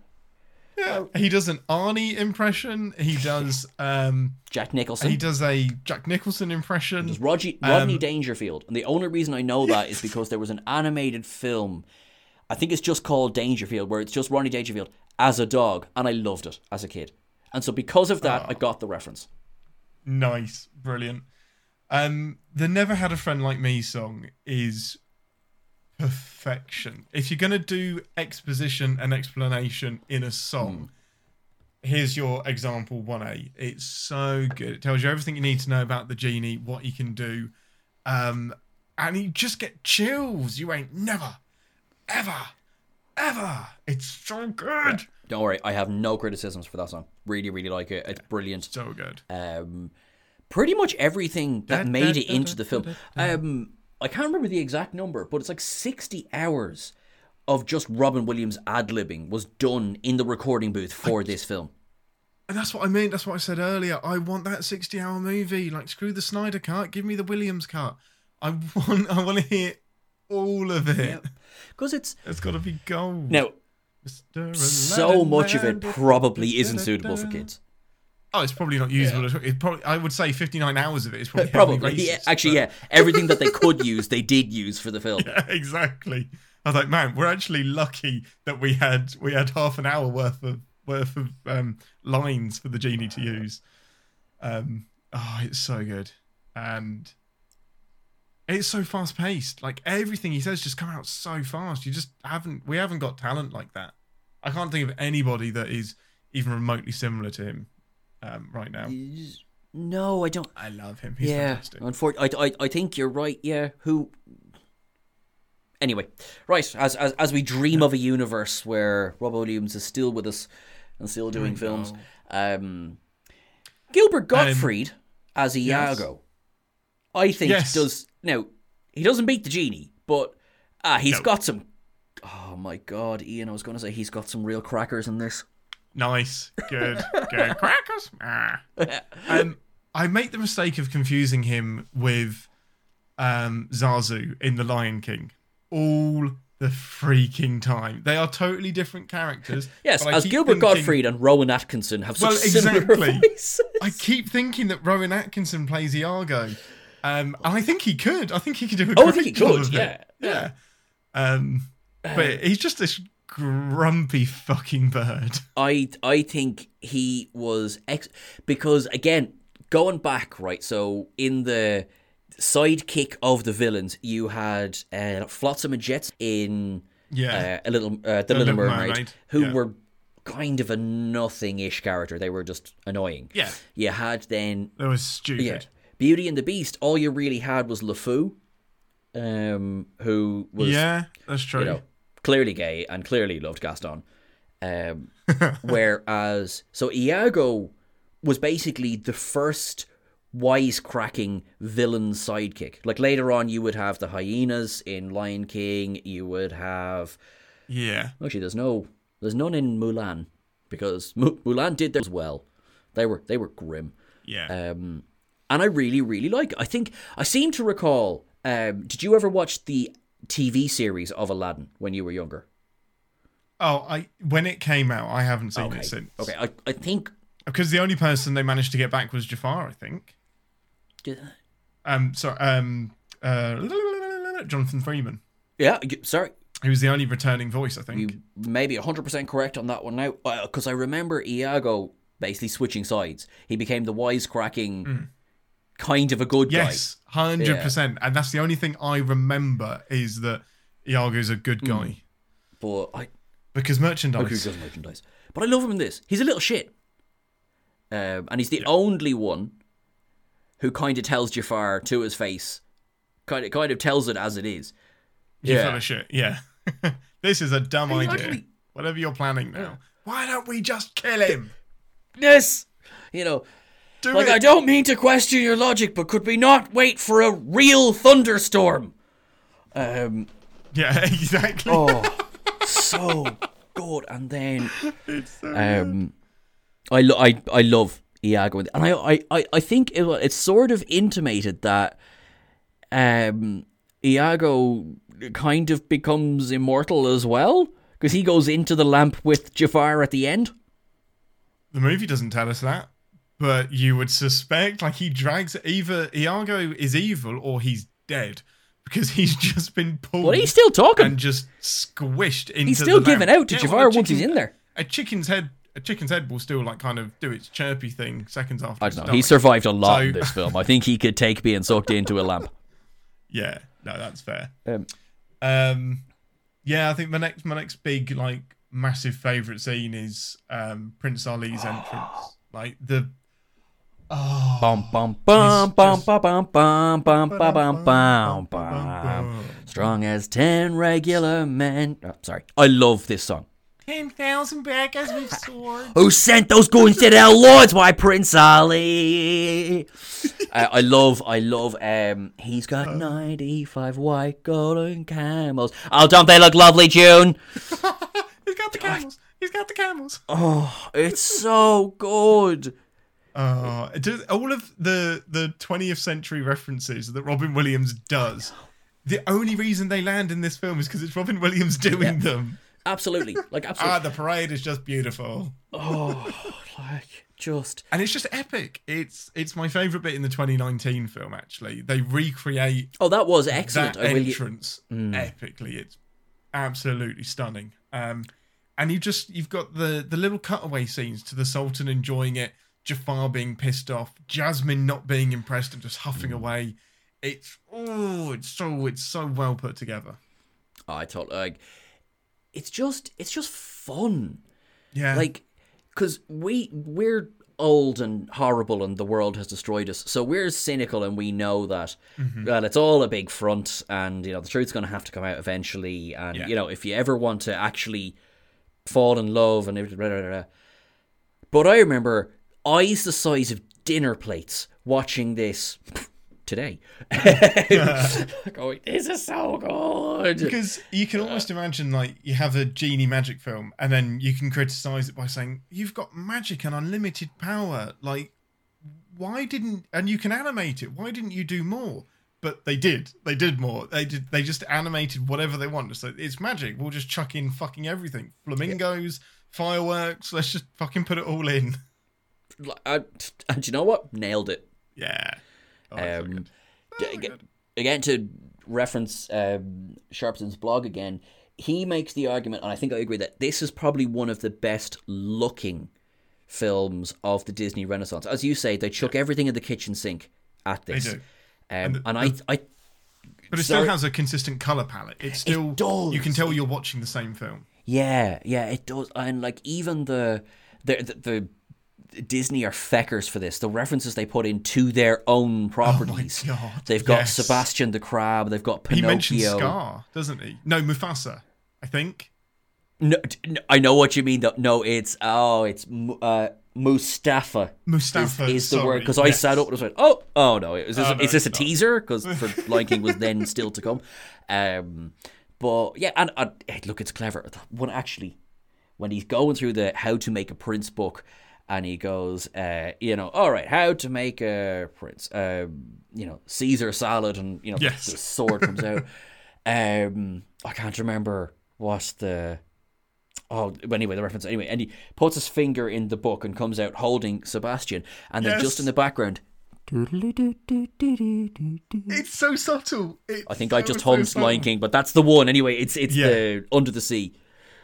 Yeah. He does an Arnie impression. He does um Jack Nicholson. he does a Jack Nicholson impression. It's Rodney, Rodney Um, Dangerfield. And the only reason I know that is because there was an animated film, I think it's just called Dangerfield, where it's just Rodney Dangerfield as a dog. And I loved it as a kid. And so because of that, I got the reference. Nice, brilliant. Um, the "Never Had a Friend Like Me" song is perfection. If you're gonna do exposition and explanation in a song, here's your example 1A. It's so good. It tells you everything you need to know about the genie, what he can do. Um, and you just get chills. You ain't never, ever, ever. It's so good. Don't worry, I have no criticisms for that song. Really, really like it. It's brilliant. So good. Um, pretty much everything that Da, made da, it da, into the film. Um, I can't remember the exact number, but it's like sixty hours of just Robin Williams ad libbing was done in the recording booth for this film. And that's what I mean. That's what I said earlier. I want that 60 hour movie. Like, screw the Snyder cut. Give me the Williams cut. I want I want to hear all of it. Because it's It's got to be gold. now Mr. so much of it probably isn't suitable for kids. Oh, it's probably not usable. at all. It probably, I would say 59 hours of it is probably Probably, heavily yeah. Actually, but- yeah. Everything that they could use, they did use for the film. Yeah, exactly. I was like, man, we're actually lucky that we had we had half an hour worth of worth of um, lines for the genie to use. Um, oh, it's so good, and it's so fast paced. Like everything he says just come out so fast. You just haven't we haven't got talent like that. I can't think of anybody that is even remotely similar to him um, right now. No, I don't. I love him. He's yeah, fantastic. unfortunately, I, I, I think you're right. Yeah, who? Anyway, right as as as we dream of a universe where Rob Williams is still with us and still doing films, um, Gilbert Gottfried as Iago, I think Yes. does now. He doesn't beat the genie, but ah, he's No. got some. Oh my God, Ian! I was going to say he's got some real crackers in this. Nice, good, good. Crackers. Ah. Um, I make the mistake of confusing him with um, Zazu in The Lion King all the freaking time. They are totally different characters. Yes, as Gilbert thinking- Gottfried and Rowan Atkinson have such Well, similar exactly. voices. I keep thinking that Rowan Atkinson plays Iago, um, and I think he could. I think he could do a Oh, I great think he job could, of yeah, it. yeah. Um, but he's just this grumpy fucking bird. I I think he was ex because again going back right. So in the sidekick of the villains, you had uh, Flotsam and Jetsam Yeah. uh, a little uh, the, Little Little Mermaid, Mermaid, who yeah. were kind of a nothing-ish character. They were just annoying. Yeah. You had then That was stupid. yeah Beauty and the Beast. All you really had was LeFou, um, who was Yeah, that's true. you know, clearly gay and clearly loved Gaston. Um, whereas, so Iago was basically the first wisecracking villain sidekick. Like later on, you would have the hyenas in Lion King. You would have yeah. actually, there's no, there's none in Mulan because Mu- Mulan did theirs well. They were they were grim. Yeah. Um, and I really, really like. It. I think I seem to recall. Um, did you ever watch the TV series of Aladdin when you were younger? oh, I when it came out, I haven't seen Okay. it since. Okay, I, I think. Because the only person they managed to get back was Jafar, I think. Um, sorry, um, uh, Jonathan Freeman, Yeah, sorry. He was the only returning voice, I think. You may be 100% correct on that one now. Because I remember Iago basically switching sides. He became the wisecracking kind of a good Hmm. yes, hundred percent. And that's the only thing I remember is that Iago's a good guy guy. But I. because merchandise. does merchandise? But I love him in this. He's a little shit. Um, and he's the only one who kind of tells Jafar to his face, kind of, kind of tells it as it is. You Yeah. shit. Yeah. this is a dumb idea. Whatever you're planning now, why don't we just kill him? Yes! You know, Do like, it. I don't mean to question your logic, but could we not wait for a real thunderstorm? Um, Yeah, exactly. oh, so good. And then, um, I, lo- I, I love Iago, and I, I, I, I think it, it's sort of intimated that, um, Iago kind of becomes immortal as well because he goes into the lamp with Jafar at the end. The movie doesn't tell us that, but you would suspect like he drags either Iago is evil or he's dead because he's just been pulled But he's still talking. and just squished into. He's still giving out to Yeah, well, a once he's in there. A chicken's head, a chicken's head will still like kind of do its chirpy thing seconds after. I don't know. He survived a lot So- in this film. I think he could take being sucked into a lamp. Yeah, no, that's fair. Um, Um, yeah, I think my next my next big like massive favorite scene is um Prince Ali's entrance. Like the Bum bum bum bum bum bum bum bum bum bum. Strong as ten regular men. Oh, sorry, I love this song. ten thousand backers with swords. Who sent those goons to their lords? Why Prince Ali? I, I love, I love. Um, he's got ninety-five white golden camels. Oh, don't they look lovely, June? He's got the camels. He's got the camels. Oh, it's so good. Oh, do- all of the the 20th century references that Robin Williams does. The only reason they land in this film is because it's Robin Williams doing them. Absolutely, like absolutely. Ah, the parade is just beautiful, oh, like just and it's just epic. It's it's my favorite bit in the 2019 film. Actually, they recreate oh, that was excellent. that I really, entrance epically. It's absolutely stunning. Um, and you just you've got the the little cutaway scenes to the Sultan enjoying it, Jafar being pissed off, Jasmine not being impressed and just huffing away. It's oh, it's so it's so well put together. Oh, I thought like it's just it's just fun. Yeah, Like cuz we we're old and horrible and the world has destroyed us. So we're cynical and we know that Mm-hmm. well it's all a big front and you know the truth's going to have to come out eventually and Yeah. you know if you ever want to actually fall in love and blah, blah, blah. But I remember eyes the size of dinner plates watching this today. Going, this is so good. because you can almost imagine like you have a genie magic film and then you can criticize it by saying you've got magic and unlimited power. Like why didn't and you can animate it. Why didn't you do more? But they did. They did more. They did they just animated whatever they want so it's magic. We'll just chuck in fucking everything. Flamingos fireworks. Let's just fucking put it all in and you know what? Nailed it. yeah Oh, Um, so aga- good. again, to reference um, Sharpson's blog again, he makes the argument, and I think I agree, that this is probably one of the best looking films of the Disney Renaissance. As you say, they chuck everything in the kitchen sink at this. do. Um, the- and I, I, but it sorry. still has a consistent color palette it's still does. you can tell you're watching the same film yeah, yeah, it does. And like even the, the, the, the Disney are feckers for this. The references they put in to their own properties. Oh God, They've got yes. Sebastian the Crab. They've got He Pinocchio. mentions Scar, doesn't he? No, Mufasa, I think. No, I know what you mean. Though. No, it's oh, it's uh, Mustafa. Mustafa is, is the sorry, word because I yes. sat up and was like, oh, oh no, is this, Oh, no, is this a not. teaser? Because for Lion King was then still to come. Um, but yeah, and, and look, it's clever. One actually, when he's going through the how to make a prince book, and he goes, uh, you know, all right, how to make a prince, um, you know, Caesar salad, and you know, the- Yes. the sword comes out. Um, I can't remember what the Oh, but anyway, the reference. Anyway, and he puts his finger in the book and comes out holding Sebastian, and then just in the background, It's so subtle. It's I think so, I just so hummed subtle. Lion King, but that's the one. Anyway, it's it's Yeah. the Under the Sea.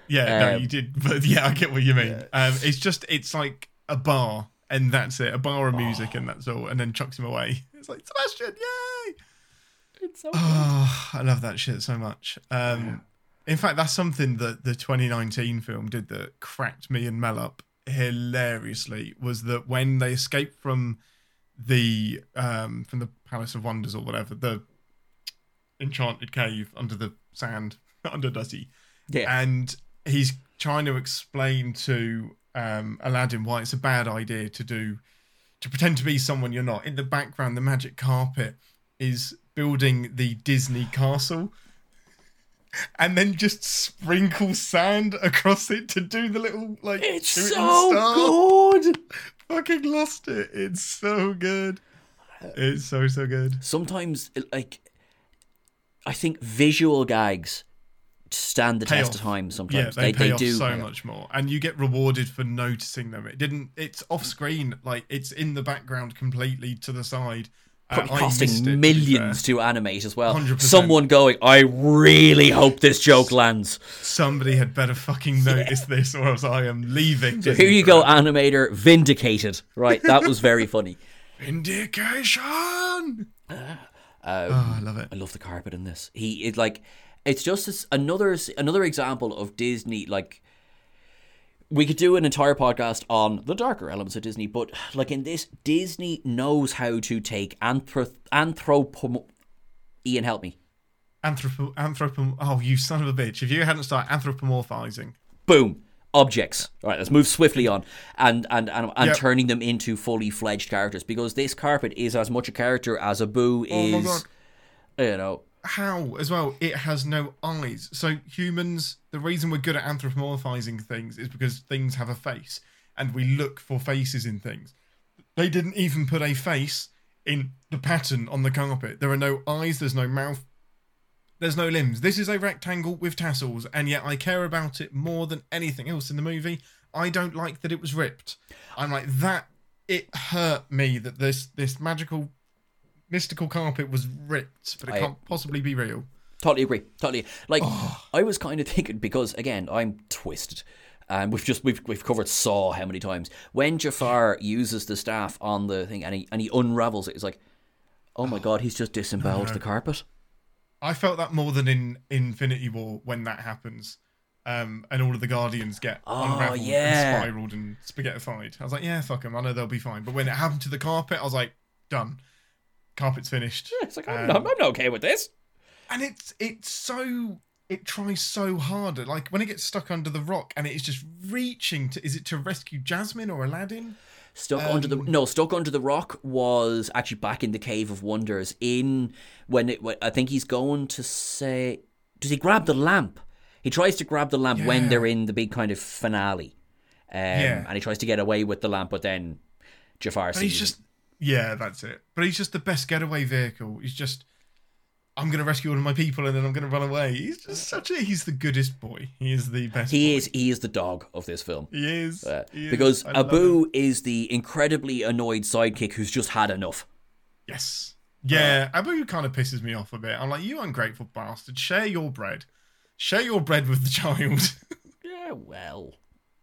Yeah, no, Um, you did, but yeah, I get what you mean. Um, it's just it's like a bar, and that's it, a bar of music, and that's all, and then chucks him away. It's like Sebastian, yay! It's so Oh, I love that shit so much. Um, in fact, that's something that the 2019 film did that cracked me and Mel up hilariously. Was that when they escaped from the um, from the Palace of Wonders or whatever, the enchanted cave under the sand under Dusty, yeah. and he's trying to explain to um, Aladdin why it's a bad idea to do to pretend to be someone you're not. In the background, the magic carpet is building the Disney castle. And then just sprinkle sand across it to do the little like It's so star. good. Fucking lost it. It's so good. It's so so good. Sometimes, like, I think visual gags stand the Pay test off. of time. Yeah, Sometimes they, pay off do. so pay off. much more, and you get rewarded for noticing them. It didn't. It's off screen, like it's in the background, completely to the side. Uh, Probably I costing it, millions to animate as well. 100%. Someone going, I really hope this joke lands. Somebody had better fucking notice this, or else I am leaving. So here you go, animator, vindicated. Right, that was very funny. Vindication. Um, oh, I love it. I love the carpet in this. He it like it's just another another example of Disney like we could do an entire podcast on the darker elements of Disney, but like in this, Disney knows how to take anthro anthropo. Ian, help me. Anthropo, anthropo. Oh, you son of a bitch! If you hadn't started anthropomorphizing, Boom. Objects. All right, let's move swiftly on and and and, and Yep. turning them into fully fledged characters because this carpet is as much a character as Abu Oh my is. God. You know, how as well? It has no eyes. So humans, the reason we're good at anthropomorphizing things is because things have a face, and we look for faces in things. They didn't even put a face in the pattern on the carpet. There are no eyes. There's no mouth. There's no limbs. This is a rectangle with tassels, and yet I care about it more than anything else in the movie. I don't like that it was ripped. I'm like that. It hurt me that this this magical, mystical carpet was ripped, but it I- can't possibly be real. Totally agree. Totally. Like Oh. I was kind of thinking because again I'm twisted, and we've just we've we've covered Saw how many times when Jafar uses the staff on the thing and he and he unravels it. It's like, oh my god, he's just disemboweled the carpet. I felt that more than in Infinity War when that happens. Um, and all of the Guardians get Oh, unraveled yeah. and spiraled and spaghettified. I was like, yeah, fuck them. I know they'll be fine. But when it happened to the carpet, I was like, done. Carpet's finished. It's like I'm, Um, I'm not okay with this. and it's it's so it tries so hard. Like when it gets stuck under the rock and it is just reaching to is it to rescue Jasmine or Aladdin? Stuck under the no, stuck under the rock was actually back in the Cave of Wonders. In when it, I think he's going to say, does he grab the lamp? He tries to grab the lamp when they're in the big kind of finale, um, Yeah. and he tries to get away with the lamp, but then Jafar But sees. he's just yeah, that's it. But he's just the best getaway vehicle. He's just I'm gonna rescue all of my people and then I'm gonna run away. He's just such a he's the goodest boy. He is the best. he boy. is he is the dog of this film. He is. Uh, He because I love him. Abu is the incredibly annoyed sidekick who's just had enough. Yes. Yeah, Abu kind of pisses me off a bit. I'm like, you ungrateful bastard. Share your bread. Share your bread with the child. Yeah, well,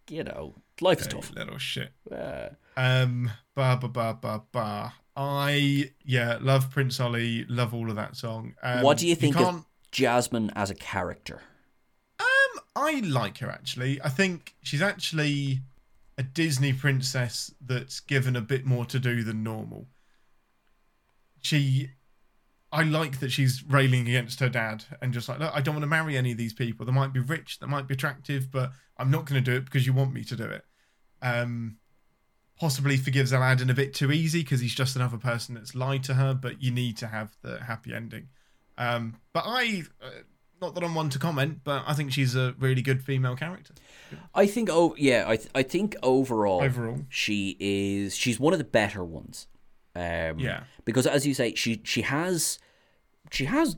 you know, life is tough. Little shit. Uh, Um, ba ba ba ba ba. I yeah, love Prince Ali. Love all of that song. Um, what do you think can't- of Jasmine as a character? Um, I like her actually. I think she's actually a Disney princess that's given a bit more to do than normal. She, I like that she's railing against her dad and just like, look, I don't want to marry any of these people. They might be rich, they might be attractive, but I'm not going to do it because you want me to do it. Um, possibly forgives Aladdin a bit too easy because he's just another person that's lied to her. But you need to have the happy ending. Um, but I, uh, not that I'm one to comment, but I think she's a really good female character I think oh yeah, I th- I think overall overall. she is she's one of the better ones. Um, Yeah. because as you say, she she has she has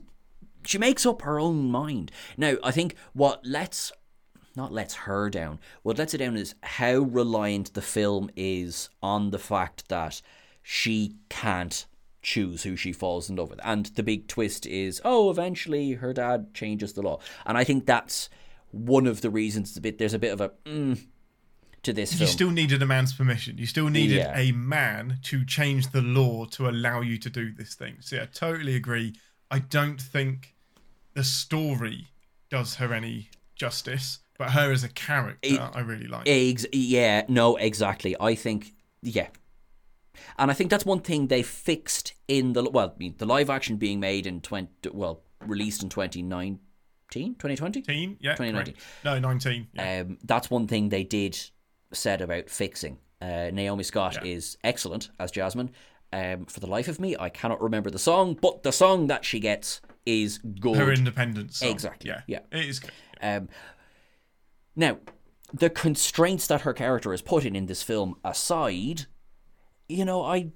she makes up her own mind. Now I think what lets not lets her down. What lets her down is how reliant the film is on the fact that she can't choose who she falls in love with. And the big twist is, oh, eventually her dad changes the law. And I think that's one of the reasons it's a bit there's a bit of a mm, to this You film. still needed a man's permission. You still needed Yeah. a man to change the law to allow you to do this thing. So yeah, I totally agree. I don't think the story does her any justice, but her as a character, It- I really like. Ex- yeah, no, exactly. I think, yeah. And I think that's one thing they fixed in the, well, I mean, the live action being made in 20, well, released in 2019, 2020? Teen, yeah, 2019. correct. No, nineteen. Yeah. Um, that's one thing they did said about fixing. Uh, Naomi Scott Yeah. is excellent as Jasmine. Um, for the life of me, I cannot remember the song, but the song that she gets is good. her independence. song. Exactly, Yeah. yeah. It is good. Um, now, the constraints that her character is put in in this film aside, you know, I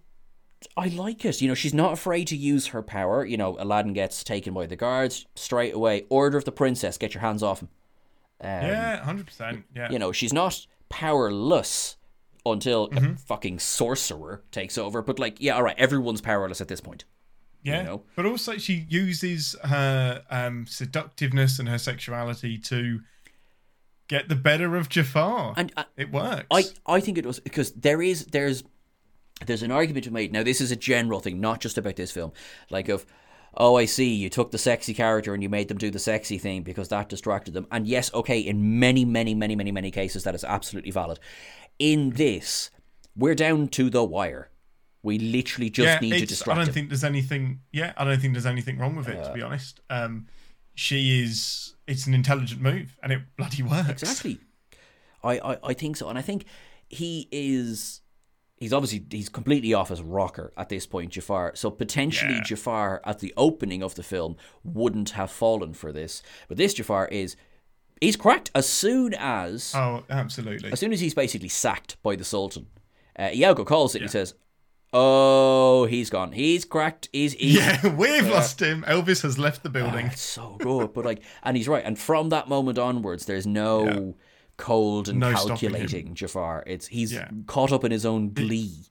I like it. You know, she's not afraid to use her power. You know, Aladdin gets taken by the guards straight away. Order of the princess, get your hands off him. Um, yeah, hundred percent. Yeah. You know, she's not powerless until Mm-hmm. a fucking sorcerer takes over. But like, yeah, all right, everyone's powerless at this point. Yeah, know? but also she uses her um, seductiveness and her sexuality to get the better of Jafar. And uh, it works. I, I think it was because there is there's there's an argument to be made. Now this is a general thing, not just about this film. Like of oh, I see, you took the sexy character and you made them do the sexy thing because that distracted them. And yes, okay, in many, many, many, many, many cases, that is absolutely valid. In this, we're down to the wire. We literally just yeah, need to distract I don't him. think there's anything. Yeah, I don't think there's anything wrong with it. Uh, to be honest, um, she is. It's an intelligent move, and it bloody works. Exactly. I, I, I think so. And I think he is he's obviously he's completely off as rocker at this point, Jafar. So potentially Yeah. Jafar at the opening of the film wouldn't have fallen for this. But this Jafar is he's cracked as soon as Oh, absolutely. as soon as he's basically sacked by the Sultan. Uh, Iago calls it and he says, Oh, he's gone. He's cracked. He's, Yeah, we've lost him. Elvis has left the building. it's so good. But like, and he's right. And from that moment onwards, there's no Yeah. Cold and No calculating Jafar. It's he's Yeah. caught up in his own glee.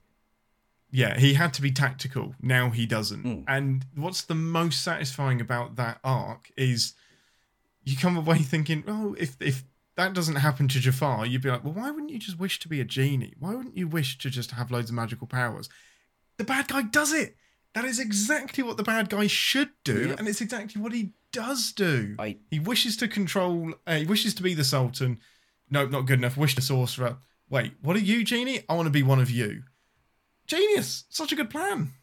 Yeah, he had to be tactical. Now he doesn't. Mm. And what's the most satisfying about that arc is you come away thinking, oh, if if that doesn't happen to Jafar, you'd be like, well, why wouldn't you just wish to be a genie? Why wouldn't you wish to just have loads of magical powers? The bad guy does it. That is exactly what the bad guy should do, Yep. and it's exactly what he does do. I- He wishes to control. Uh, he wishes to be the Sultan. Nope, not good enough. Wish the sorcerer. Wait, what are you, genie? I want to be one of you. Genius! Such a good plan.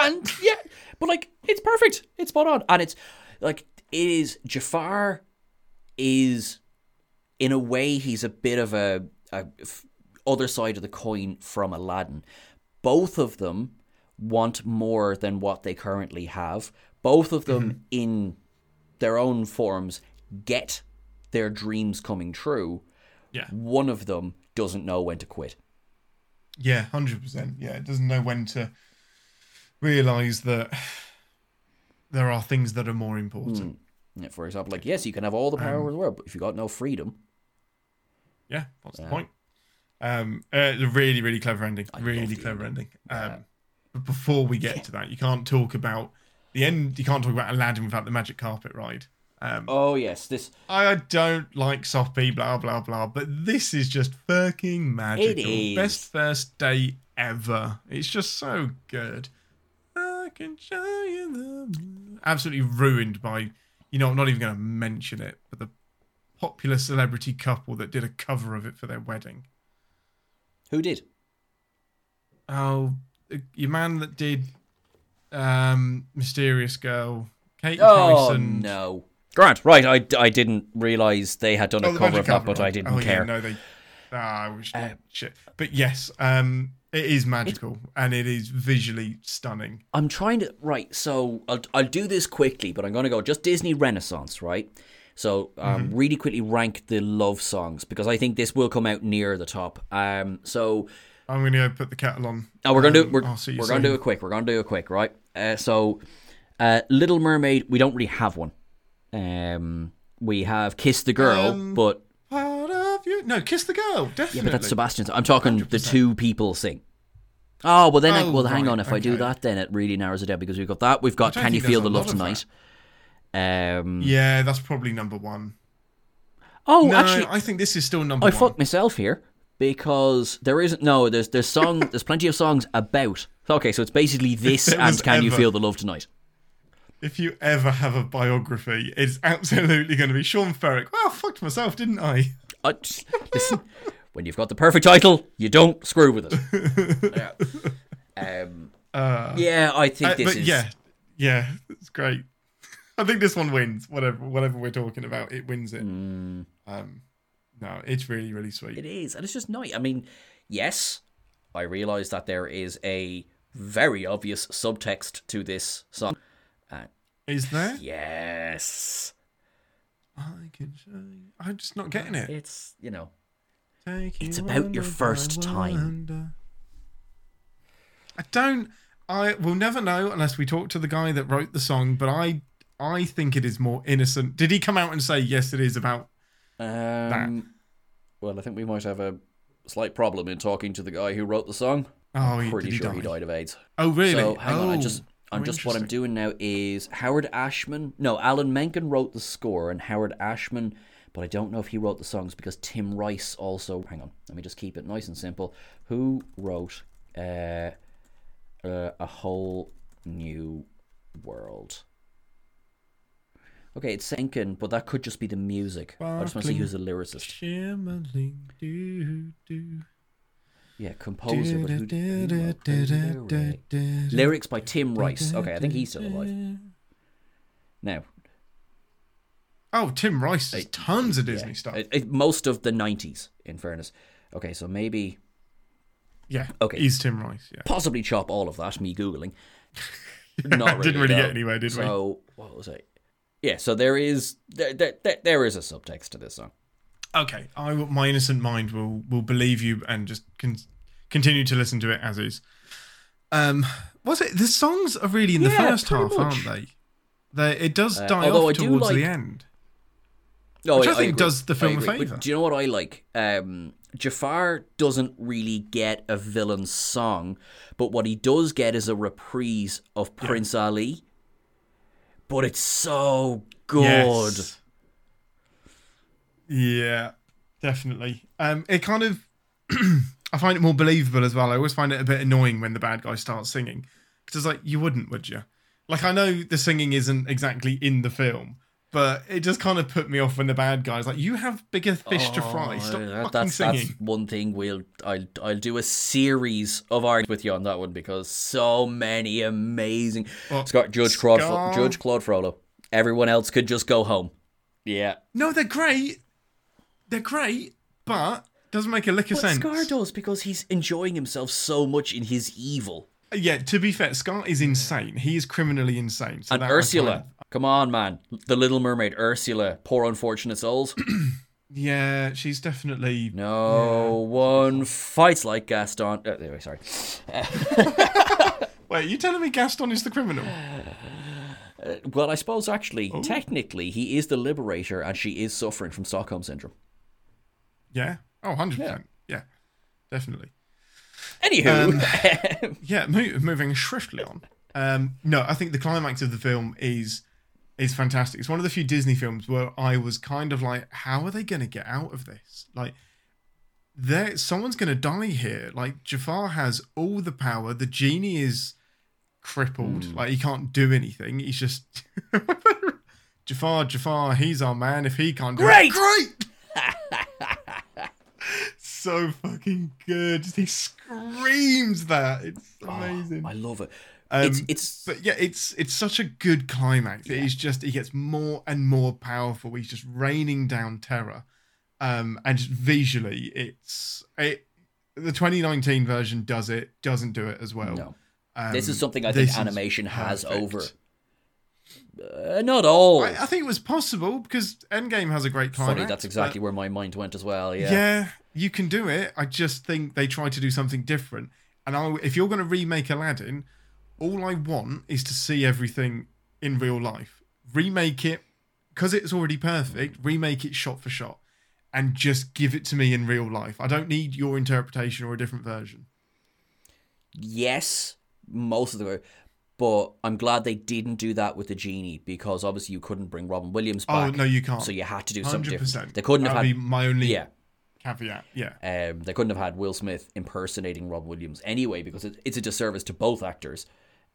And yeah, but like it's perfect. It's spot on, and it's like it is. Jafar is, in a way, he's a bit of a, a f- other side of the coin from Aladdin. Both of them want more than what they currently have. Both of them, mm-hmm. in their own forms, get their dreams coming true. Yeah. One of them doesn't know when to quit. Yeah, hundred percent. Yeah, it doesn't know when to realize that there are things that are more important. Yeah, For example, like yes, you can have all the power in the world, but if you got no freedom, Yeah, what's the point? Um, uh, a really, really clever ending. really clever ending. Um, but before we get to that, you can't talk about the end. You can't talk about Aladdin without the magic carpet ride. Um, oh yes, this I don't like Soppy, blah blah blah, but this is just fucking magical. is. Best first date ever. It's just so good. I can show you the absolutely ruined by you know I'm not even going to mention it, but the popular celebrity couple that did a cover of it for their wedding. who did? Oh, your man that did um Mysterious Girl, Kate Oh Harrison. no, Grant. Right, I, I didn't realize they had done a Oh, the cover magic of that, but ride. I didn't oh, care. Yeah, no, they. Ah, I wish. Uh, shit. But yes, um, it is magical and it is visually stunning. I'm trying to right. So I'll I'll do this quickly, but I'm going to go just Disney Renaissance, right? So um, Mm-hmm. really quickly rank the love songs because I think this will come out near the top. Um, so I'm going to put the kettle on. Oh, we're gonna do Um, we're, I'll see you we're gonna do it quick. We're gonna do it quick, right? Uh, so, uh, Little Mermaid, we don't really have one. Um, we have Kiss the Girl, Um, but Part of you. No, kiss the girl. Definitely. yeah, but that's Sebastian's. I'm talking the two people sing. Oh well, then I, Oh, well, hang on. If I do that, then it really narrows it down because we've got that. We've got Can You Feel the Love Tonight? Um, Yeah, that's probably number one. oh, no, actually, I think this is still number one. I fucked myself here because there isn't. No, there's there's song. there's plenty of songs about. Okay, so it's basically this and Can You Feel the Love Tonight. If you ever have a biography, it's absolutely going to be Sean Ferrick. Well, I fucked myself, didn't I? I, just- listen, when you've got the perfect title, you don't screw with it. yeah. Um, Uh, yeah, I think Uh, this is. yeah, yeah, it's great. I think this one wins. Whatever, whatever we're talking about, it wins it. Um, no, it's really, really sweet. It is, and it's just nice. I mean, yes, I realise that there is a very obvious subtext to this song. Is there? Yes, I can show you. I'm just not getting it. it's you know. Take It's you about your first time. I don't. I will never know unless we talk to the guy that wrote the song. But I, I think it is more innocent. Did he come out and say yes? It is about. Um, well, I think we might have a slight problem in talking to the guy who wrote the song. Oh, he, Pretty he sure die? he died of AIDS. Oh, really? So hang on, I Oh, just I'm oh, just what I'm doing now is Howard Ashman. No, Alan Menken wrote the score, and Howard Ashman. But I don't know if he wrote the songs because Tim Rice also. Hang on, let me just keep it nice and simple. Who wrote uh, uh, a whole New World. Okay, it's sinking, but that could just be the music. I just want to see who's the lyricist. Yeah, composer, lyrics? By Tim Rice. Okay, I think he's still alive. Now, Oh, Tim Rice has tons of Disney yeah, stuff. it- it- most of the 90s, in fairness. Okay, so maybe, yeah. okay. He's Tim Rice. Yeah. possibly chop all of that, me Googling. Not really. Didn't really get anywhere, did we? So, what was it? Yeah, so there is there, there, there is a subtext to this song. Okay. I will- my innocent mind will will believe you and just con- continue to listen to it as is. Um, was it the songs are really in the Yeah, first pretty half, aren't they? They it does Uh, die off towards like- the end. No, Which I think agree. does the film a agree. But favour. Do you know what I like? Um, Jafar doesn't really get a villain song, but what he does get is a reprise of Prince Ali. But it's so good. Yes. Yeah, definitely. Um, it kind of, I find it more believable as well. I always find it a bit annoying when the bad guy starts singing because it's like you wouldn't, would you? Like I know the singing isn't exactly in the film, but it just kind of put me off when the bad guy's like, "You have bigger fish to fry. Stop Oh, fucking that's, singing." that's one thing we'll I'll I'll do a series of art with you on that one because so many amazing Well, Scott Judge Claude Judge Claude Frollo. Everyone else could just go home. Yeah. No, they're great. They're great, but doesn't make a lick of But sense. Scar does because he's enjoying himself so much in his evil. Yeah, to be fair, Scar is insane. He is criminally insane. So And Ursula, kind come on, man, the Little Mermaid, Ursula, poor unfortunate souls. yeah, she's definitely No one fights like Gaston. Uh, anyway, sorry. Wait, you telling me Gaston is the criminal? Well, I suppose actually, Oh. technically, he is the liberator, and she is suffering from Stockholm syndrome. Yeah. Oh, 100%. Yeah, definitely. Anywho, Yeah, mo- moving swiftly on. Um, no, I think the climax of the film is is fantastic. It's one of the few Disney films where I was kind of like, how are they going to get out of this? Like, there, someone's going to die here. Like, Jafar has all the power. The genie is crippled. Like, he can't do anything. He's just Jafar. Jafar. He's our man. If he can't do Great! it, great. So fucking good. He screams that. It's amazing. I love it. Um, it's it's But yeah, it's it's such a good climax. It is just he gets more and more powerful. He's just raining down terror, um, and just visually, it's it. The 2019 version does it, doesn't do it as well. no. Um, This is something I think animation has over. Uh, not all. I, I think it was possible because Endgame has a great climax. Funny, that's exactly where my mind went as well. Yeah. Yeah. you can do it. I just think they tried to do something different. And I, if you're going to remake Aladdin, all I want is to see everything in real life. Remake it because it's already perfect. Remake it shot for shot, and just give it to me in real life. I don't need your interpretation or a different version. Yes, most of the way. But I'm glad they didn't do that with the genie because obviously you couldn't bring Robin Williams back. Oh no, you can't. So you had to do something Hundred different. They couldn't have That'd had be my only yeah. caveat. Yeah. Um, they couldn't have had Will Smith impersonating Rob Williams anyway because it, it's a disservice to both actors.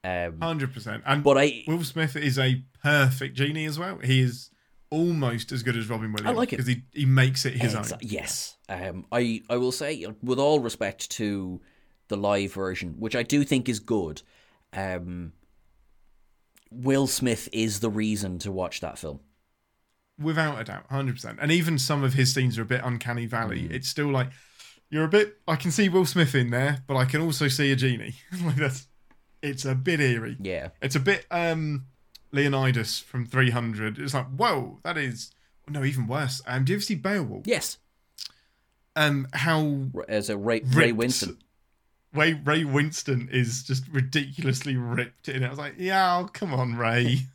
Um, Hundred percent. And but I Will Smith is a perfect genie as well. He is almost as good as Robin Williams. I like it. because he he makes it his Exa- own. Yes. Um, I, I will say, with all respect to the live version, which I do think is good, um, Will Smith is the reason to watch that film. Without a doubt, hundred percent. And even some of his scenes are a bit uncanny valley. Mm. It's still like you're a bit. I can see Will Smith in there, but I can also see a genie. like that's. It's a bit eerie. Yeah. It's a bit um Leonidas from 300. It's like whoa, that is no even worse. Um, do you ever see Beowulf? Yes. Um, how As a Ray, Ray Winstone. Ray Ray Winstone is just ridiculously ripped in it. I was like, yeah, oh, come on, Ray.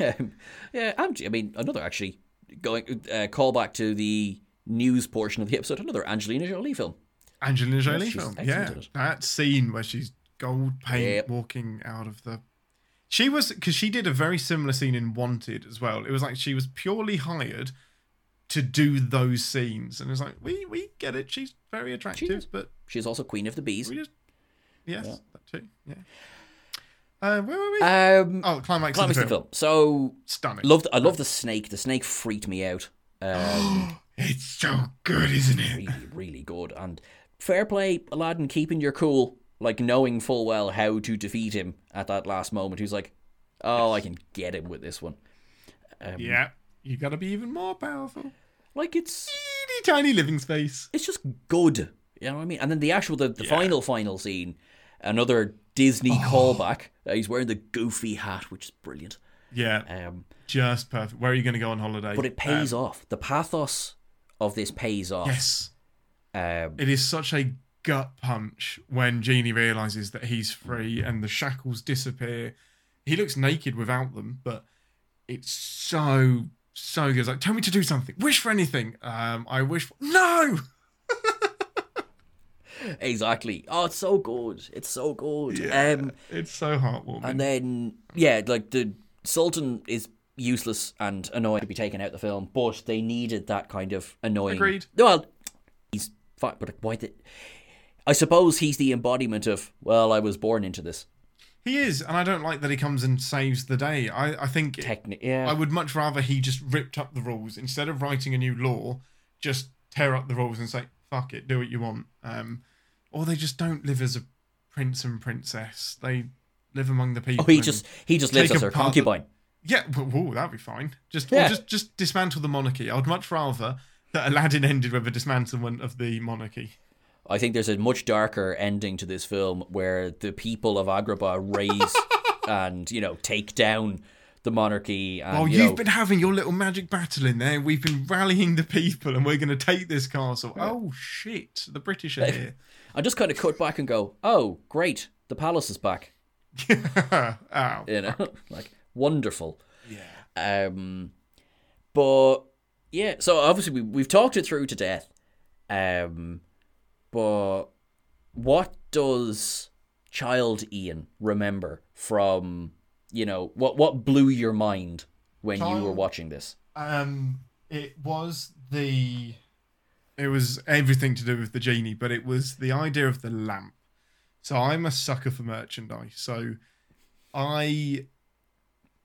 Um, yeah, I mean another actually going uh, call back to the news portion of the episode. Another Angelina Jolie film. Angelina Jolie she's film. Yeah, that scene where she's gold paint Yep. walking out of the. She was because she did a very similar scene in Wanted as well. It was like she was purely hired to do those scenes, and it's like we we get it. She's very attractive, is. but She's also Queen of the Bees. just yes, that too. Yeah. Uh, where were we? Um, oh, climax, climax of the the film. film. So Stunning. loved. I love the snake. The snake freaked me out. Um, It's so good, isn't it? really, really good. And fair play, Aladdin, keeping your cool, like knowing full well how to defeat him at that last moment. He's like, "Oh, I can get him with this one." Um, Yeah, you got to be even more powerful. like it's Teeny tiny living space. it's just good. You know what I mean? And then the actual the, the final final scene, another Disney Oh. callback. Uh, he's wearing the goofy hat, which is brilliant. Yeah, Um, just perfect. Where are you going to go on holiday? but it pays off. The pathos of this pays off. Yes, Um, it is such a gut punch when Genie realizes that he's free and the shackles disappear. He looks naked without them, but it's so so good. It's like, tell me to do something. Wish for anything. Um, I wish. For... No. exactly. Oh, it's so good. It's so good. Yeah, Um, it's so heartwarming. And then, yeah, like the Sultan is useless and annoying to be taken out of the film, but they needed that kind of annoying. Agreed. Well, he's fine, but why did? I suppose he's the embodiment of. Well, I was born into this. He is, and I don't like that he comes and saves the day. I, I think Technic, yeah. I would much rather he just ripped up the rules instead of writing a new law. Just tear up the rules and say fuck it, do what you want. Um, or they just don't live as a prince and princess. They live among the people. oh, he just he just lives as her the- concubine. yeah, well, whoa, that'd be fine. Just Yeah. just just dismantle the monarchy. I would much rather that Aladdin ended with a dismantlement of the monarchy. I think there's a much darker ending to this film where the people of Agrabah raise and you know take down the monarchy. And, Oh, you you've know, been having your little magic battle in there. We've been rallying the people, and we're going to take this castle. Oh shit! The British are here. I just kind of cut back and go, "Oh, great, the palace is back." Ow. you know like wonderful yeah um but yeah so obviously we, we've talked it through to death um but what does child ian remember from you know what what blew your mind when you were watching this Um, it was the. It was everything to do with the genie, but it was the idea of the lamp. So I'm a sucker for merchandise. So I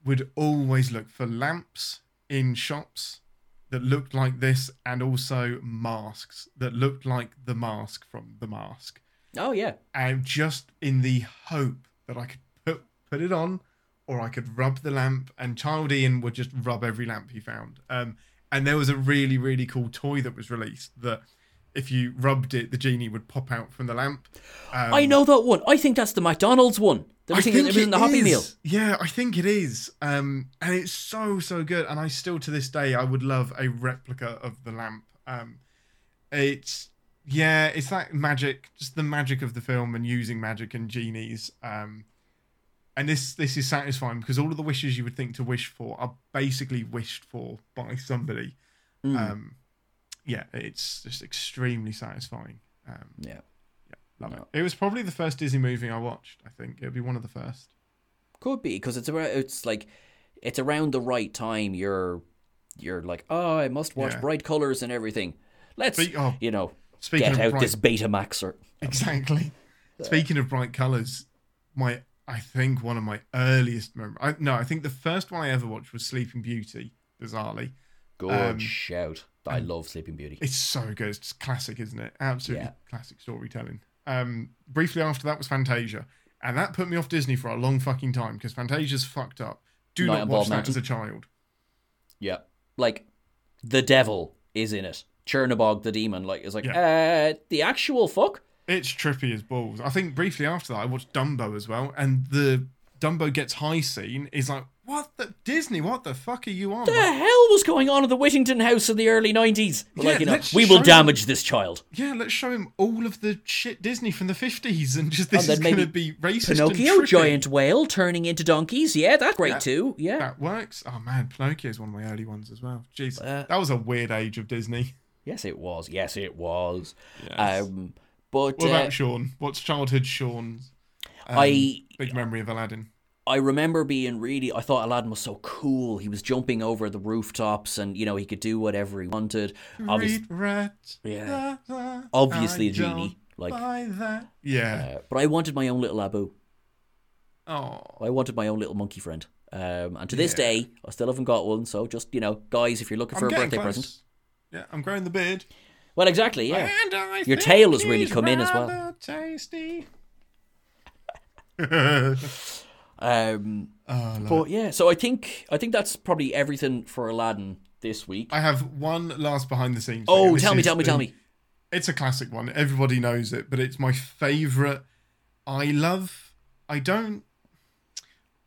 would always look for lamps in shops that looked like this, and also masks that looked like the mask from the mask. oh yeah and just in the hope that I could put put it on or I could rub the lamp and child Ian would just rub every lamp he found. Um, and there was a really, really cool toy that was released that if you rubbed it, the genie would pop out from the lamp. Um, i know that one i think that's the mcdonald's one the I think was in it the happy meal Yeah, I think it is. Um, and it's so so good. And I still to this day I would love a replica of the lamp. Um, it's yeah, it's that magic, just the magic of the film and using magic and genies. Um, and this this is satisfying because all of the wishes you would think to wish for are basically wished for by somebody. Mm. Um, yeah, it's just extremely satisfying. Um, yeah love No. it. It was probably the first Disney movie I watched. I think it would be one of the first. Could be because it's around. It's like it's around the right time. You're you're like, oh, I must watch Yeah. bright colors and everything. Let's oh, you know Speaking get out bright, this Betamax or exactly. Speaking of bright colors, my I think one of my earliest memories. I, no, I think the first one I ever watched was Sleeping Beauty. Bizarrely, good Um, shout. I love Sleeping Beauty. it's so good. It's just classic, isn't it? Absolutely Yeah. classic storytelling. Um, briefly after that was Fantasia, and that put me off Disney for a long fucking time because Fantasia's fucked up. Do Night not watch that Mountain. as a child. Yeah, like the devil is in it. Chernobog the demon, like, is like, uh, the actual fuck. It's trippy as balls. I think briefly after that, I watched Dumbo as well, and the Dumbo gets high scene is like, what the Disney? What the fuck are you on? What the hell was going on at the Whittington house in the early nineties? Yeah, like, you know, we will damage this child. Yeah, let's show him all of the shit Disney from the fifties, and just this And is going to be racist. Pinocchio, giant whale turning into donkeys. Yeah, that's great Yeah. too. Yeah. That works. Oh man, Pinocchio is one of my early ones as well. Jeez, Uh, that was a weird age of Disney. Yes, it was. Yes, it was. Yes. Um, but What uh, about Sean? What's childhood Sean's um, I big memory of Aladdin? I remember being really. I thought Aladdin was so cool. He was jumping over the rooftops, and you know he could do whatever he wanted. Obviously, Read rat. Yeah. da, da, Obviously I a genie, like- buy that. Yeah. uh, but I wanted my own little Abu. Oh, I wanted my own little monkey friend. Um, and to this Yeah. day, I still haven't got one. So just you know, guys, if you're looking for I'm a birthday close. present, Yeah, I'm growing the beard. Well, exactly, yeah. And I Your tail has really come in as well. Tasty. Um, Oh, but yeah, so I think I think that's probably everything for Aladdin this week. I have one last behind the scenes. Oh, tell me, tell me, the- tell me. It's a classic one. Everybody knows it, but it's my favorite. I love. I don't.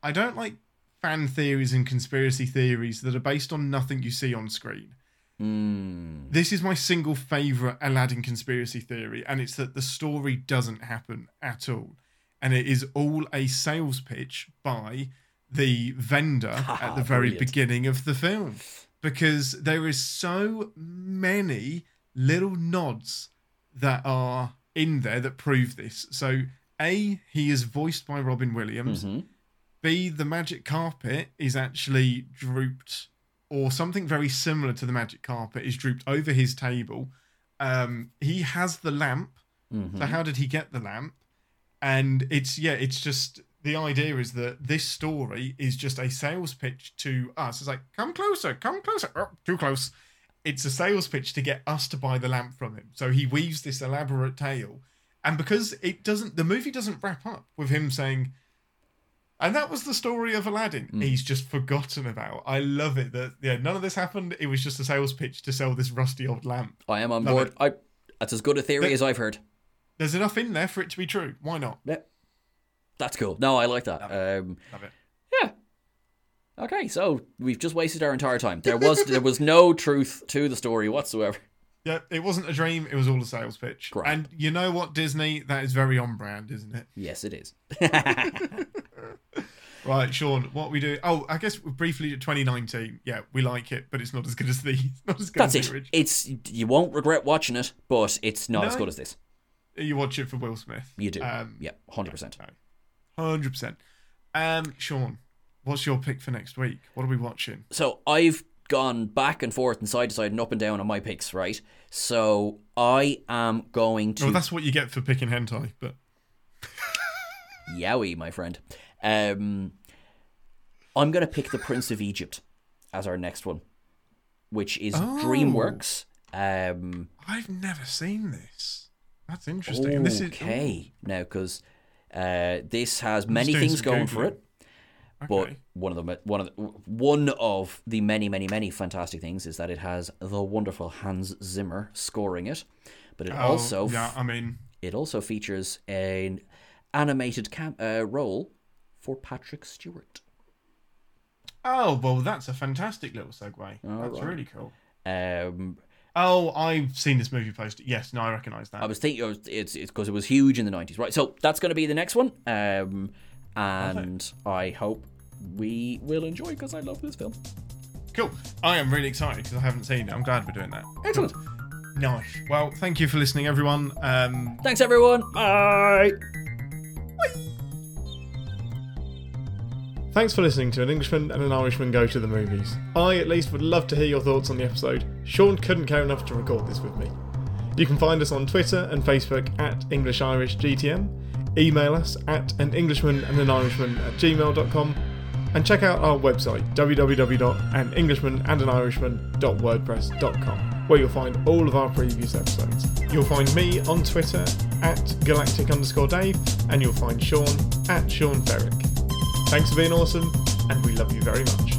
I don't like fan theories and conspiracy theories that are based on nothing you see on screen. Mm. This is my single favorite Aladdin conspiracy theory, and it's that the story doesn't happen at all, and it is all a sales pitch by the vendor at the very Brilliant. beginning of the film, because there is so many little nods that are in there that prove this. So, a he is voiced by Robin Williams. Mhm. B, the magic carpet is actually drooped, or something very similar to the magic carpet is drooped over his table. Um, he has the lamp. Mhm. So how did he get the lamp? And it's yeah, it's just the idea is that this story is just a sales pitch to us. It's like, come closer, come closer. Oh, too close. It's a sales pitch to get us to buy the lamp from him. So he weaves this elaborate tale. And because it doesn't the movie doesn't wrap up with him saying, and that was the story of Aladdin. He's just forgotten about. I love it that yeah, none of this happened. It was just a sales pitch to sell this rusty old lamp. I am on Love board. it. I that's as good a theory as I've heard. There's enough in there for it to be true. Why not? Yeah. That's cool. No, I like that. Um, Love it. yeah. Okay, so we've just wasted our entire time. There was there was no truth to the story whatsoever. Yeah, it wasn't a dream. It was all a sales pitch. Correct. And you know what, Disney? That is very on brand, isn't it? Yes, it is. Right, Sean. What we do? Oh, I guess briefly 2019. Yeah, we like it, but it's not as good as the. It's not as good That's as it. It's you won't regret watching it, but it's not as good as this. You watch it for Will Smith. You do. Um, yeah, hundred percent. Hundred percent. Um, Sean, what's your pick for next week? What are we watching? So I've gone back and forth and side to side and up and down on my picks, right? So I am going to Well, that's what you get for picking hentai. But Yowie, my friend. Um, I'm going to pick The Prince of Egypt as our next one, which is Oh. DreamWorks. Um, I've never seen this. That's interesting. And this is okay, now because uh, this has many things going for it, but one of the one of the, one of the many many many fantastic things is that it has the wonderful Hans Zimmer scoring it, but it Oh, also yeah. I mean, it also features an animated cam- uh, role for Patrick Stewart. oh well, that's a fantastic little segue. that's right. really cool. Um, Oh, I've seen this movie poster. Yes, no, I recognise that. I was thinking it's it's because it was huge in the nineties, right? So that's going to be the next one, um, and I hope we will enjoy because I love this film. Cool. I am really excited because I haven't seen it. I'm glad we're doing that. Excellent. Nice. Well, thank you for listening, everyone. Um, Thanks, everyone. Bye. Thanks for listening to An Englishman and an Irishman Go to the Movies. I, at least, would love to hear your thoughts on the episode. Sean couldn't care enough to record this with me. You can find us on Twitter and Facebook at English Irish GTM, email us at an Englishman and an Irishman at gmail.com, and check out our website www.anenglishmanandanirishman.wordpress.com where you'll find all of our previous episodes. You'll find me on Twitter at galactic underscore Dave, and you'll find Sean at Sean Ferrick. Thanks for being awesome, and we love you very much.